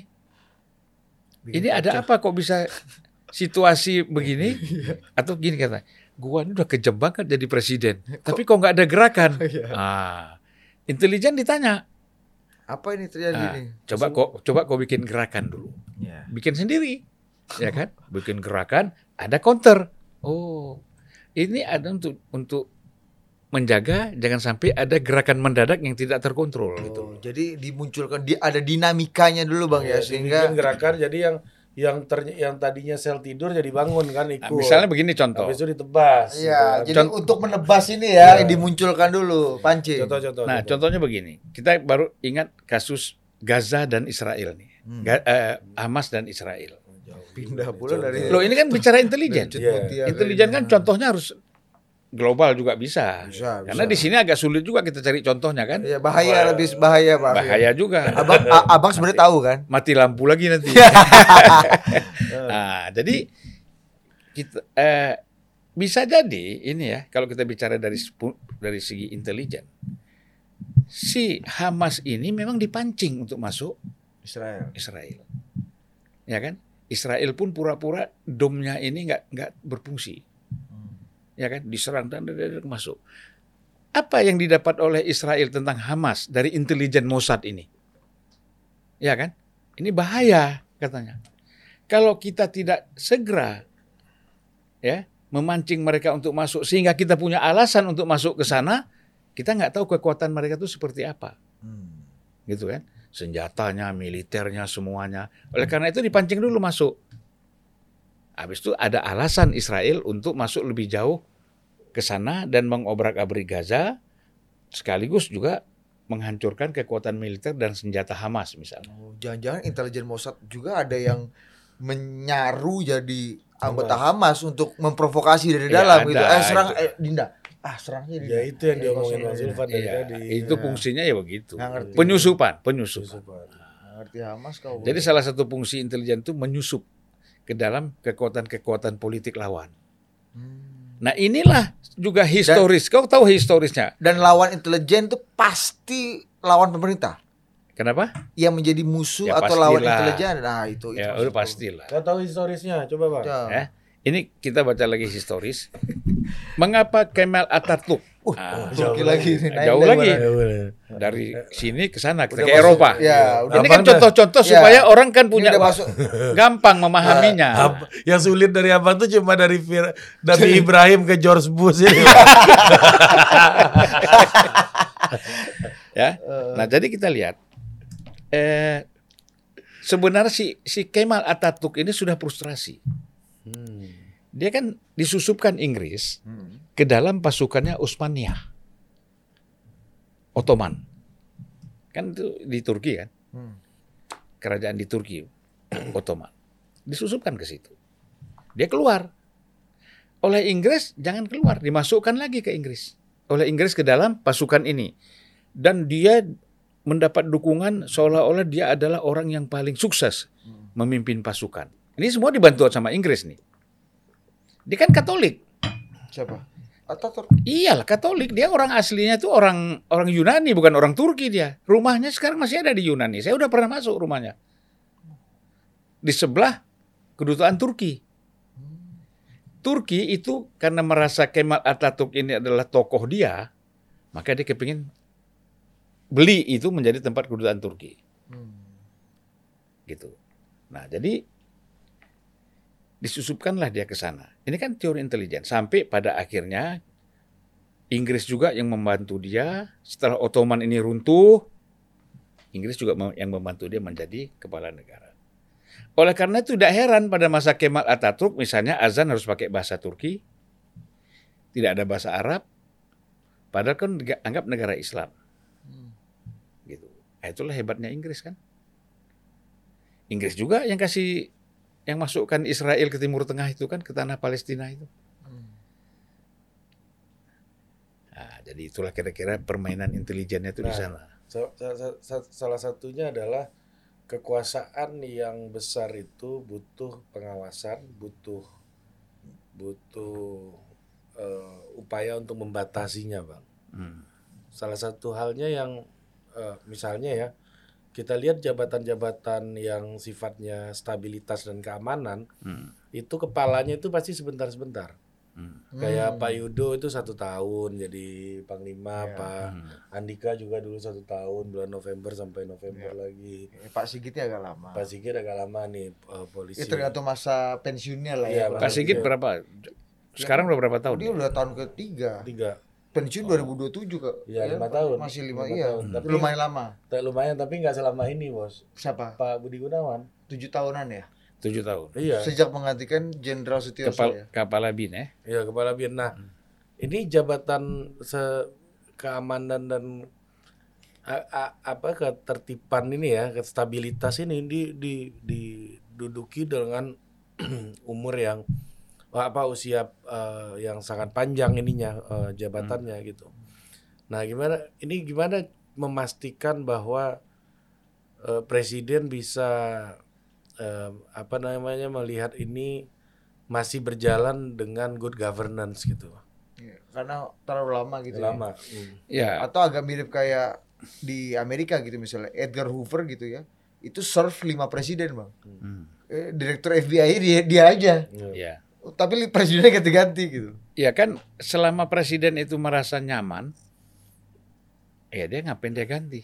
Speaker 3: Bikin
Speaker 1: Ini ada
Speaker 3: kacau.
Speaker 1: apa kok bisa situasi begini? [laughs] Atau gini kata, gua ini udah kejam banget jadi presiden, tapi kok nggak ada gerakan? [laughs]
Speaker 3: Iya.
Speaker 1: Ah, intelijen ditanya,
Speaker 3: Apa ini terjadi
Speaker 1: ah,
Speaker 3: nih?
Speaker 1: coba kok coba kok bikin gerakan dulu,
Speaker 3: Iya.
Speaker 1: bikin sendiri, ya kan? Bikin gerakan, ada counter. Oh, ini ada untuk untuk menjaga jangan sampai ada gerakan mendadak yang tidak terkontrol gitu.
Speaker 3: Oh, jadi dimunculkan di ada dinamikanya dulu bang ya,
Speaker 2: Ya,
Speaker 3: sehingga
Speaker 2: gerakan jadi yang yang ter, yang tadinya sel tidur jadi bangun kan
Speaker 1: Nah,
Speaker 2: ikut.
Speaker 1: misalnya begini contoh.
Speaker 2: Habis itu ditebas.
Speaker 3: Iya,
Speaker 2: gitu
Speaker 3: jadi
Speaker 1: Cont-
Speaker 3: untuk menebas ini ya
Speaker 2: Iya.
Speaker 3: dimunculkan dulu pancing.
Speaker 2: Contoh-contoh.
Speaker 1: Nah, contohnya begini. Kita baru ingat kasus Gaza dan Israel nih.
Speaker 3: Hmm.
Speaker 1: Ga- eh, Hamas dan Israel.
Speaker 3: Pindah pula dari
Speaker 1: Loh, ini kan bicara intelijen.
Speaker 3: Cut
Speaker 2: Iya.
Speaker 1: Intelijen kan contohnya harus global juga bisa.
Speaker 3: Bisa,
Speaker 1: Karena
Speaker 3: bisa.
Speaker 1: di sini agak sulit juga kita cari contohnya kan.
Speaker 3: Iya, bahaya lebih bahaya pak.
Speaker 1: Bahaya juga.
Speaker 3: Abang a- abang sebenarnya tahu kan?
Speaker 1: Mati lampu lagi nanti. [laughs] [laughs] nah, jadi kita eh, bisa jadi ini ya kalau kita bicara dari dari segi intelijen. Si Hamas ini memang dipancing untuk masuk
Speaker 3: Israel.
Speaker 1: Israel. Ya kan? Israel pun pura-pura domnya ini nggak nggak berfungsi. Ya kan? Diserang dan masuk. Apa yang didapat oleh Israel tentang Hamas dari intelijen Mossad ini? Ya kan? Ini bahaya katanya. Kalau kita tidak segera ya memancing mereka untuk masuk sehingga kita punya alasan untuk masuk ke sana, kita nggak tahu kekuatan mereka itu seperti apa
Speaker 3: Hmm.
Speaker 1: gitu kan senjatanya militernya semuanya oleh karena itu dipancing dulu masuk habis itu ada alasan Israel untuk masuk lebih jauh ke sana dan mengobrak-abrik Gaza sekaligus juga menghancurkan kekuatan militer dan senjata Hamas misalnya
Speaker 3: Oh, Jangan-jangan intelijen Mossad juga ada yang menyaru jadi anggota Hamas untuk memprovokasi dari
Speaker 1: Ya,
Speaker 3: dalam
Speaker 1: ada,
Speaker 3: gitu. Eh serang
Speaker 1: itu.
Speaker 3: eh Dinda. Ah serangnya Dinda.
Speaker 2: Ya itu yang
Speaker 3: Eh,
Speaker 2: diomongin Mas. Zulfan dari tadi.
Speaker 1: itu
Speaker 3: Ya.
Speaker 1: fungsinya ya begitu
Speaker 3: ngerti.
Speaker 1: penyusupan penyusupan
Speaker 3: Nggak Ngerti Hamas kau.
Speaker 1: jadi salah satu fungsi intelijen itu menyusup ke dalam kekuatan-kekuatan politik lawan
Speaker 3: Hmm.
Speaker 1: Nah inilah juga historis kau tahu historisnya
Speaker 3: Dan lawan intelijen itu pasti lawan pemerintah
Speaker 1: kenapa
Speaker 3: yang menjadi musuh
Speaker 1: Ya,
Speaker 3: atau lawan
Speaker 1: pastilah.
Speaker 3: intelijen. Nah itu. itu
Speaker 1: ya udah pastilah
Speaker 2: Kau tahu historisnya? Coba.
Speaker 3: Ya.
Speaker 1: ya. Ini kita baca lagi historis. Mengapa Kemal Atatürk
Speaker 3: Uh,
Speaker 1: Ah,
Speaker 3: Turki lagi naik
Speaker 1: jauh
Speaker 3: dari
Speaker 1: lagi.
Speaker 2: Ya,
Speaker 1: dari sini ke sana ke
Speaker 3: masuk.
Speaker 1: Eropa.
Speaker 3: Ya, udah
Speaker 1: Ini kan contoh-contoh
Speaker 3: Ya.
Speaker 1: supaya orang kan punya
Speaker 3: masuk.
Speaker 1: gampang memahaminya.
Speaker 2: Ab- yang sulit dari abang tuh cuma dari Fir- Nabi [laughs] Ibrahim ke George Bush ini. [laughs]
Speaker 1: ya. Nah, jadi kita lihat eh sebenarnya si si Kemal Atatürk ini sudah frustrasi. Dia kan disusupkan Inggris
Speaker 3: Hmm.
Speaker 1: Ke dalam pasukannya Utsmaniyah. Ottoman. Kan itu di Turki kan?
Speaker 3: Hmm.
Speaker 1: Kerajaan di Turki [clears throat] Ottoman. Disusupkan ke situ. Dia keluar. Oleh Inggris jangan keluar, dimasukkan lagi ke Inggris. Oleh Inggris ke dalam pasukan ini. Dan dia mendapat dukungan seolah-olah dia adalah orang yang paling sukses memimpin pasukan. Ini semua dibantu sama Inggris nih. Dia kan Katolik.
Speaker 3: Siapa? Atau
Speaker 1: Iyalah Katolik, dia orang aslinya tuh orang orang Yunani bukan orang Turki dia. Rumahnya sekarang masih ada di Yunani. Saya udah pernah masuk rumahnya. Di sebelah kedutaan Turki. Turki itu karena merasa Kemal Atatürk ini adalah tokoh dia, maka dia kepingin beli itu menjadi tempat kedutaan Turki. Gitu. Nah, jadi disusupkanlah dia ke sana. Ini kan teori intelijen. Sampai pada akhirnya Inggris juga yang membantu dia. Setelah Ottoman ini runtuh, Inggris juga yang membantu dia menjadi kepala negara. Oleh karena itu tidak heran pada masa Kemal Atatürk misalnya azan harus pakai bahasa Turki, tidak ada bahasa Arab, padahal kan dianggap negara Islam. Gitu. Nah, itulah hebatnya Inggris kan. Inggris juga yang kasih yang masukkan Israel ke Timur Tengah itu kan ke tanah Palestina itu. Nah, jadi itulah kira-kira permainan intelijennya itu di
Speaker 2: Nah,
Speaker 1: sana.
Speaker 2: Sa- sa- sa- sa- Salah satunya adalah kekuasaan yang besar itu butuh pengawasan, butuh butuh eh, upaya untuk membatasinya, bang.
Speaker 1: Hmm.
Speaker 2: Salah satu halnya yang eh, misalnya ya kita lihat jabatan-jabatan yang sifatnya stabilitas dan keamanan
Speaker 1: Hmm.
Speaker 2: itu kepalanya itu pasti sebentar-sebentar.
Speaker 1: Hmm.
Speaker 2: Kayak Pak Yudo itu satu tahun jadi panglima,
Speaker 3: Iya.
Speaker 2: Pak
Speaker 1: Hmm.
Speaker 2: Andika juga dulu satu tahun bulan November sampai November lagi.
Speaker 3: Eh, Pak Sigit ya agak lama.
Speaker 2: Pak Sigit agak lama nih eh, polisi.
Speaker 3: Ya tergantung masa pensiunnya lah
Speaker 2: Iya,
Speaker 3: ya.
Speaker 1: Pak Sigit
Speaker 2: Iya.
Speaker 1: berapa? Sekarang udah berapa tahun?
Speaker 3: Dia udah tahun ketiga.
Speaker 2: tiga,
Speaker 3: Pensiun 2027 kok.
Speaker 2: Iya, lima
Speaker 3: Pak.
Speaker 2: tahun.
Speaker 3: Masih lima,
Speaker 2: Lima
Speaker 3: iya.
Speaker 2: tahun. Tapi-
Speaker 3: Lumayan lama.
Speaker 2: Tak lumayan tapi nggak selama ini bos.
Speaker 3: Siapa?
Speaker 2: Pak Budi Gunawan.
Speaker 3: Tujuh tahunan ya.
Speaker 1: Tujuh tahun.
Speaker 2: Iya.
Speaker 3: Sejak menggantikan Jenderal Sutioso
Speaker 1: Kepal,
Speaker 3: ya.
Speaker 1: Kepala bin ya.
Speaker 2: Iya kepala bin. Nah ini jabatan se keamanan dan a- a- apa ketertiban ini ya stabilitas ini di di diduduki dengan [clears throat] umur yang apa usia eh, yang sangat panjang ininya eh, jabatannya gitu. Nah gimana ini gimana memastikan bahwa eh, presiden bisa eh, apa namanya melihat ini masih berjalan dengan good governance gitu.
Speaker 3: Iya, Karena terlalu lama gitu. ya.
Speaker 2: Lama. Hmm.
Speaker 1: Ya.
Speaker 3: Atau agak mirip kayak di Amerika gitu misalnya Edgar Hoover gitu ya. Itu serve lima presiden bang.
Speaker 1: Hmm.
Speaker 3: Eh, Direktur FBI dia dia aja.
Speaker 2: Iya.
Speaker 3: Tapi presidennya ganti-ganti gitu.
Speaker 1: Ya kan selama presiden itu merasa nyaman, ya dia ngapain dia ganti?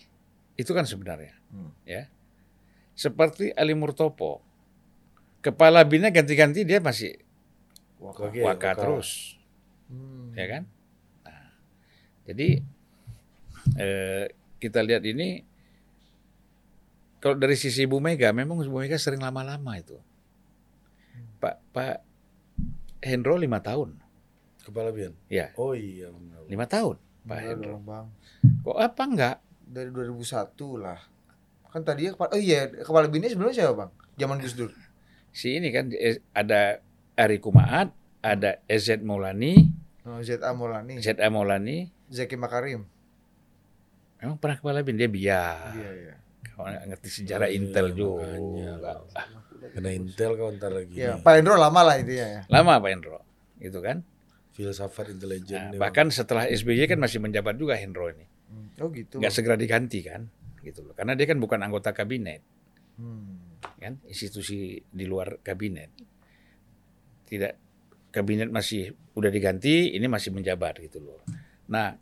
Speaker 1: Itu kan sebenarnya.
Speaker 3: Hmm.
Speaker 1: Ya. Seperti Ali Murtopo. Kepala binnya ganti-ganti dia masih
Speaker 2: Oke,
Speaker 1: waka
Speaker 2: waka.
Speaker 1: terus.
Speaker 3: Hmm.
Speaker 1: ya kan? Nah, jadi eh, kita lihat ini kalau dari sisi Bu Mega, memang Bu Mega sering lama-lama itu. Pak Pak Hendro lima tahun,
Speaker 2: Kepala bin.
Speaker 1: ya
Speaker 2: Oh iya
Speaker 1: lima tahun Pak Hendro.
Speaker 3: bang.
Speaker 1: Kok apa enggak?
Speaker 3: Dari 2001 lah. Kan tadinya kepala Oh iya, kepala binnya sebelumnya siapa, Bang? Zaman Gus Dur.
Speaker 1: Si ini kan eh, ada Ari Kumaat, ada EZ Maulani,
Speaker 3: Oh, ZA Maulani,
Speaker 1: ZA Maulani,
Speaker 3: Zaki Makarim.
Speaker 1: memang pernah kepala bin dia biar.
Speaker 3: Iya, iya.
Speaker 1: Kalau ngerti sejarah
Speaker 2: Iya,
Speaker 1: Intel
Speaker 2: makanya.
Speaker 1: juga.
Speaker 2: Kena Intel kau ntar lagi. Nih.
Speaker 3: Pak Hendro lama lah intinya ya.
Speaker 1: Lama Pak Hendro, gitu kan?
Speaker 2: Filsafat intelijen.
Speaker 1: Nah, bahkan setelah SBY kan masih menjabat juga Hendro ini.
Speaker 3: Oh gitu.
Speaker 1: Nggak segera diganti kan, gitu loh. Karena dia kan bukan anggota kabinet,
Speaker 3: Hmm.
Speaker 1: kan, institusi di luar kabinet. Tidak kabinet masih udah diganti, ini masih menjabat gitu loh. Nah,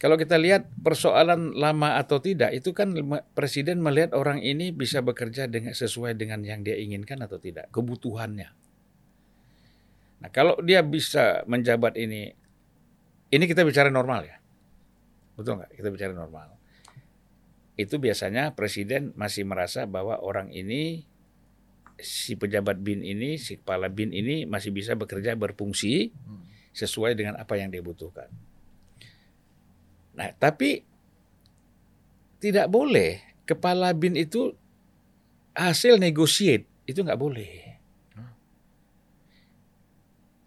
Speaker 1: kalau kita lihat persoalan lama atau tidak, itu kan presiden melihat orang ini bisa bekerja dengan sesuai dengan yang dia inginkan atau tidak, kebutuhannya. Nah, kalau dia bisa menjabat ini, ini kita bicara normal ya, betul nggak? Kita bicara normal. Itu biasanya presiden masih merasa bahwa orang ini si pejabat bin ini, si kepala bin ini masih bisa bekerja berfungsi
Speaker 3: Hmm.
Speaker 1: sesuai dengan apa yang dia butuhkan. Nah, tapi tidak boleh kepala bin itu hasil negotiate itu nggak boleh.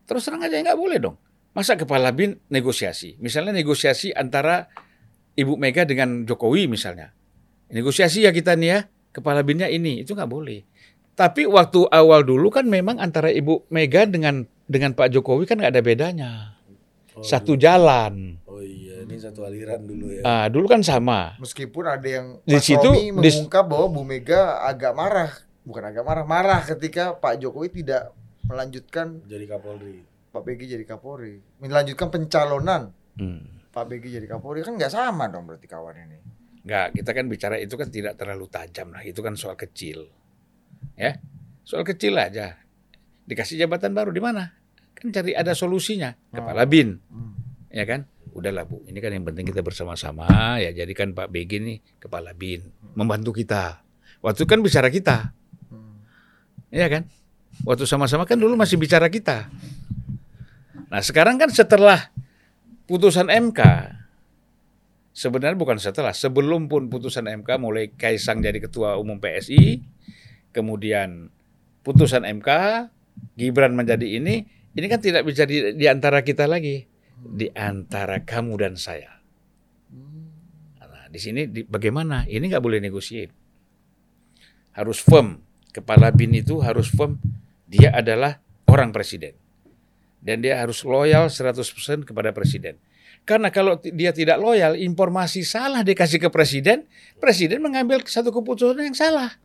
Speaker 1: Terus terang aja nggak boleh dong. Masa kepala bin negosiasi? Misalnya negosiasi antara Ibu Mega dengan Jokowi misalnya. Negosiasi ya kita nih ya, kepala binnya ini, itu nggak boleh. Tapi waktu awal dulu kan memang antara Ibu Mega dengan dengan Pak Jokowi kan nggak ada bedanya.
Speaker 2: Oh,
Speaker 1: Satu jalan.
Speaker 2: Oh iya, ini satu aliran dulu ya.
Speaker 1: Ah, dulu kan sama.
Speaker 3: Meskipun ada yang
Speaker 1: Di
Speaker 3: Mas
Speaker 1: situ,
Speaker 3: Romi
Speaker 1: di-
Speaker 3: mengungkap bahwa Bu Mega agak marah, bukan agak marah, marah ketika Pak Jokowi tidak melanjutkan
Speaker 2: Jadi Kapolri.
Speaker 3: Pak BG jadi Kapolri, melanjutkan pencalonan
Speaker 1: Hmm.
Speaker 3: Pak BG jadi Kapolri kan nggak sama dong berarti kawan ini.
Speaker 1: Nggak, kita kan bicara itu kan tidak terlalu tajam lah. Itu kan soal kecil. Ya, soal kecil aja. Dikasih jabatan baru di mana? Kan cari ada solusinya. Kepala bin,
Speaker 3: Hmm.
Speaker 1: ya kan? Udahlah bu, ini kan yang penting kita bersama-sama ya. Jadikan Pak BG nih kepala bin. membantu kita. Waktu kan bicara kita. Iya kan? Waktu sama-sama kan dulu masih bicara kita. Nah sekarang kan setelah putusan MK, sebenarnya bukan setelah, sebelum pun putusan MK mulai Kaisang jadi ketua umum PSI, kemudian putusan MK, Gibran menjadi ini, ini kan tidak bisa di, di antara kita lagi, di antara kamu dan saya. Nah, di sini di, bagaimana? Ini nggak boleh negosiasi. Harus firm. Kepala bin itu harus firm. Dia adalah orang presiden. Dan dia harus loyal 100% kepada presiden. Karena kalau dia tidak loyal, informasi salah dikasih ke presiden, presiden mengambil satu keputusan yang salah.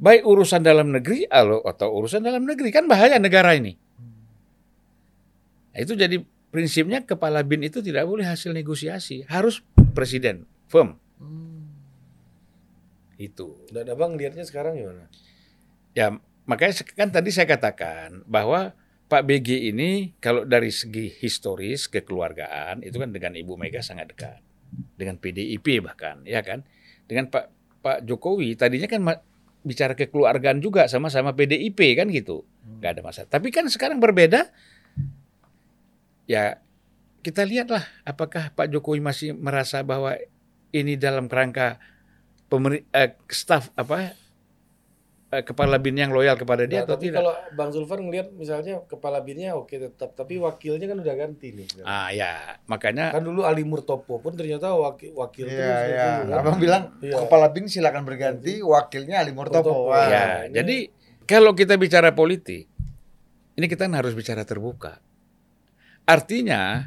Speaker 1: Baik urusan dalam negeri atau urusan dalam negeri. Kan bahaya negara ini. Nah, itu jadi prinsipnya kepala bin itu tidak boleh hasil negosiasi. Harus presiden, firm. Itu.
Speaker 2: Dan abang lihatnya sekarang gimana?
Speaker 1: Ya, makanya kan tadi saya katakan bahwa Pak BG ini kalau dari segi historis kekeluargaan itu kan dengan Ibu Mega sangat dekat. Dengan PDIP bahkan, ya kan? Dengan Pak Pak Jokowi tadinya kan bicara kekeluargaan juga sama-sama PDIP kan gitu. nggak ada masalah. Tapi kan sekarang berbeda. Ya, kita lihatlah apakah Pak Jokowi masih merasa bahwa ini dalam kerangka pemerintah eh, staf apa eh, kepala bin yang loyal kepada dia
Speaker 2: Nah,
Speaker 1: atau
Speaker 2: tapi
Speaker 1: tidak?
Speaker 2: kalau Bang Zulfan ngelihat misalnya kepala binnya oke tetap, tapi wakilnya kan udah ganti nih. sekarang.
Speaker 1: Ah ya, makanya
Speaker 2: Kan dulu Ali Murtopo pun ternyata wakil wakil
Speaker 3: Iya,
Speaker 2: terus
Speaker 3: iya.
Speaker 2: dulu kan.
Speaker 3: Abang bilang
Speaker 2: Iya.
Speaker 3: kepala bin silakan berganti, wakilnya Ali Murtopo.
Speaker 2: Murtopo.
Speaker 3: Wah.
Speaker 1: ya,
Speaker 2: ini-
Speaker 1: jadi kalau kita bicara politik, ini kita harus bicara terbuka. Artinya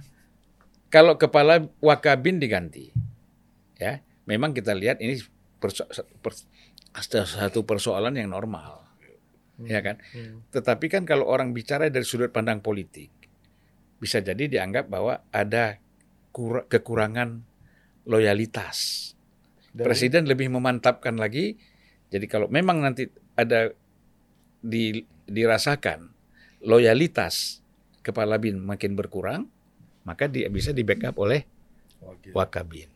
Speaker 1: kalau kepala wakabin diganti, ya, memang kita lihat ini perso- per- satu persoalan yang normal, ya kan.
Speaker 2: Hmm.
Speaker 1: Tetapi kan kalau orang bicara dari sudut pandang politik, bisa jadi dianggap bahwa ada kur- kekurangan loyalitas.
Speaker 2: Dari-
Speaker 1: Presiden lebih memantapkan lagi. Jadi kalau memang nanti ada di, dirasakan loyalitas kepala bin makin berkurang, maka dia bisa di backup oleh wakabin.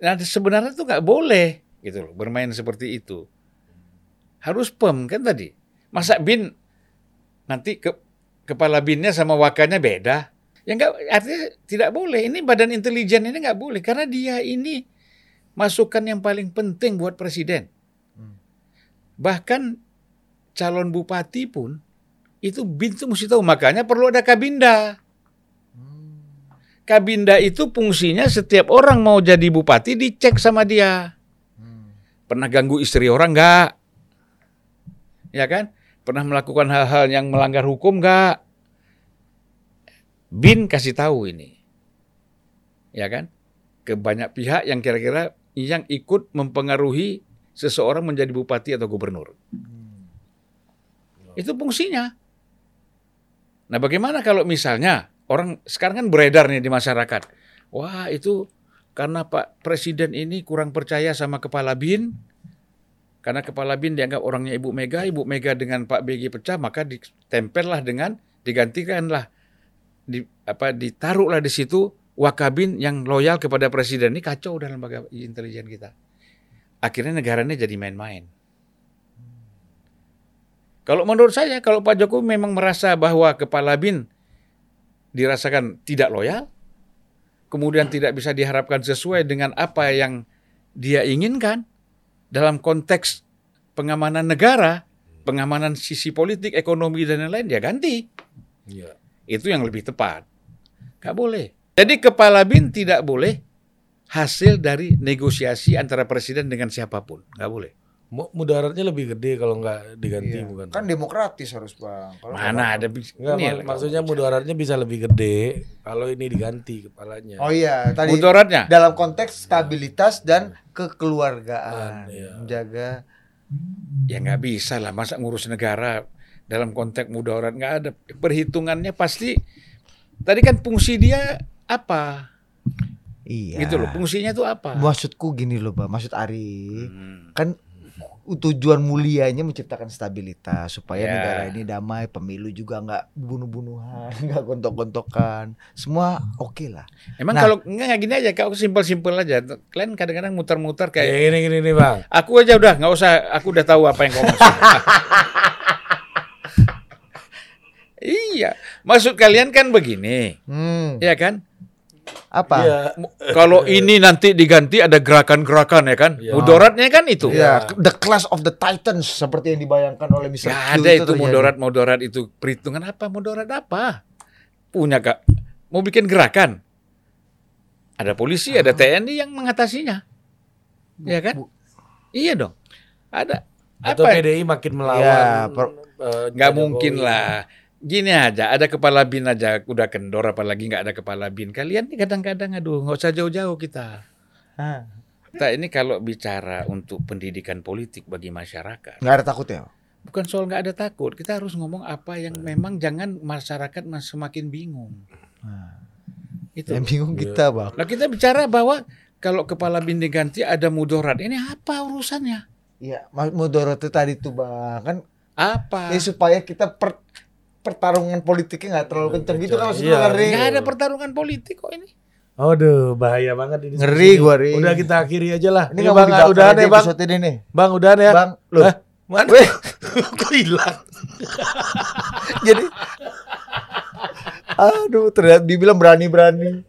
Speaker 1: Nah sebenarnya itu nggak boleh gitu loh bermain seperti itu. Harus pem kan tadi. Masa bin nanti ke, kepala binnya sama wakanya beda? Ya nggak artinya tidak boleh. Ini badan intelijen ini nggak boleh karena dia ini masukan yang paling penting buat presiden. Bahkan calon bupati pun itu bin itu mesti tahu makanya perlu ada kabinda. Kabinda itu fungsinya setiap orang mau jadi bupati dicek sama dia. Pernah ganggu istri orang nggak? Ya kan? Pernah melakukan hal-hal yang melanggar hukum nggak? Bin kasih tahu ini. Ya kan? Ke banyak pihak yang kira-kira yang ikut mempengaruhi seseorang menjadi bupati atau gubernur. Itu fungsinya. Nah, bagaimana kalau misalnya orang sekarang kan beredar nih di masyarakat. Wah, itu karena Pak Presiden ini kurang percaya sama kepala BIN. Karena kepala BIN dianggap orangnya Ibu Mega, Ibu Mega dengan Pak BG pecah, maka ditempellah dengan digantikanlah di apa ditaruhlah di situ Wakabin yang loyal kepada presiden ini kacau dalam lembaga intelijen kita. Akhirnya negaranya jadi main-main. Kalau menurut saya, kalau Pak Jokowi memang merasa bahwa kepala bin dirasakan tidak loyal, kemudian tidak bisa diharapkan sesuai dengan apa yang dia inginkan dalam konteks pengamanan negara, pengamanan sisi politik, ekonomi dan lain-lain, dia ganti.
Speaker 2: Iya.
Speaker 1: Itu yang lebih tepat. Gak boleh. Jadi kepala bin tidak boleh hasil dari negosiasi antara presiden dengan siapa pun. Gak boleh.
Speaker 2: Mu- Mudaratnya lebih gede kalau nggak diganti
Speaker 3: Iya.
Speaker 2: bukan?
Speaker 3: Kan demokratis harus bang. Kalau
Speaker 1: Mana ada
Speaker 2: Enggak,
Speaker 1: ini
Speaker 2: mak-
Speaker 1: ya,
Speaker 2: maksudnya mudaratnya bisa lebih gede kalau ini diganti kepalanya.
Speaker 3: Oh iya, tadi
Speaker 1: mudaratnya.
Speaker 3: dalam konteks stabilitas dan kekeluargaan,
Speaker 2: Iya.
Speaker 3: menjaga.
Speaker 1: Ya nggak bisa lah masa ngurus negara dalam konteks mudarat nggak ada perhitungannya pasti tadi kan fungsi dia apa
Speaker 3: Iya.
Speaker 1: gitu loh fungsinya itu apa
Speaker 3: Maksudku gini loh, Bang. Maksud Ari,
Speaker 1: Hmm.
Speaker 3: kan tujuan mulianya menciptakan stabilitas supaya
Speaker 1: Ya.
Speaker 3: negara ini damai, pemilu juga nggak bunuh-bunuhan, [laughs] nggak gontok-gontokan, semua oke lah.
Speaker 1: Emang
Speaker 3: Nah.
Speaker 1: kalau enggak enggak gini aja, kalau simpel-simpel aja. Kalian kadang-kadang muter-muter kayak
Speaker 2: Kayak gini gini nih bang.
Speaker 1: aku aja udah nggak usah, aku udah tahu apa yang kau maksud. [laughs] iya, maksud kalian kan begini,
Speaker 3: Hmm,
Speaker 1: ya kan?
Speaker 3: Apa?
Speaker 2: Iya.
Speaker 1: Kalau ini nanti diganti ada gerakan-gerakan ya kan?
Speaker 2: Iya.
Speaker 1: Mudaratnya kan itu.
Speaker 3: Ya, the class of the titans seperti yang dibayangkan oleh Mr.
Speaker 1: Gak
Speaker 3: Q
Speaker 1: ada itu
Speaker 3: terjadi.
Speaker 1: mudarat-mudarat itu perhitungan apa? Mudarat apa? Punya kak? Mau bikin gerakan? Ada polisi, ada TNI yang mengatasinya, ya kan?
Speaker 3: Bu-
Speaker 1: Iya dong. Ada
Speaker 2: Atau
Speaker 1: apa?
Speaker 2: PDI makin melawan.
Speaker 3: Ya, per-
Speaker 1: Nggak mungkin lah. Gini aja, ada kepala bin aja udah kendor, apalagi nggak ada kepala bin. Kalian nih kadang-kadang aduh nggak usah jauh-jauh kita.
Speaker 3: Ah,
Speaker 1: Kita ini kalau bicara untuk pendidikan politik bagi masyarakat,
Speaker 3: nggak ada takut ya?
Speaker 1: bukan soal nggak ada takut. Kita harus ngomong apa yang memang jangan masyarakat mas- semakin bingung. Itu.
Speaker 3: Yang bingung
Speaker 2: Iya.
Speaker 3: kita bang.
Speaker 1: Nah kita bicara bahwa kalau kepala bin diganti ada mudarat. Ini apa urusannya?
Speaker 3: Iya, Mas Mudorot itu tadi tuh bang kan
Speaker 1: Apa?
Speaker 3: ini supaya kita per- pertarungan politiknya nggak terlalu kenceng gitu kan maksudnya
Speaker 2: Iya,
Speaker 3: kan, Ri?
Speaker 1: Nggak ada pertarungan politik kok ini.
Speaker 2: Aduh, bahaya banget ini.
Speaker 3: Ngeri gua Ri.
Speaker 2: Udah kita akhiri aja lah.
Speaker 3: Ini mau
Speaker 2: bang,
Speaker 3: aja
Speaker 2: ya bang.
Speaker 3: episode ini nih.
Speaker 2: Bang, udahan ya.
Speaker 3: Bang, loh.
Speaker 2: Hah? Mana?
Speaker 3: Weh. [laughs]
Speaker 2: Kok hilang? [laughs]
Speaker 3: Jadi aduh ternyata dibilang berani-berani.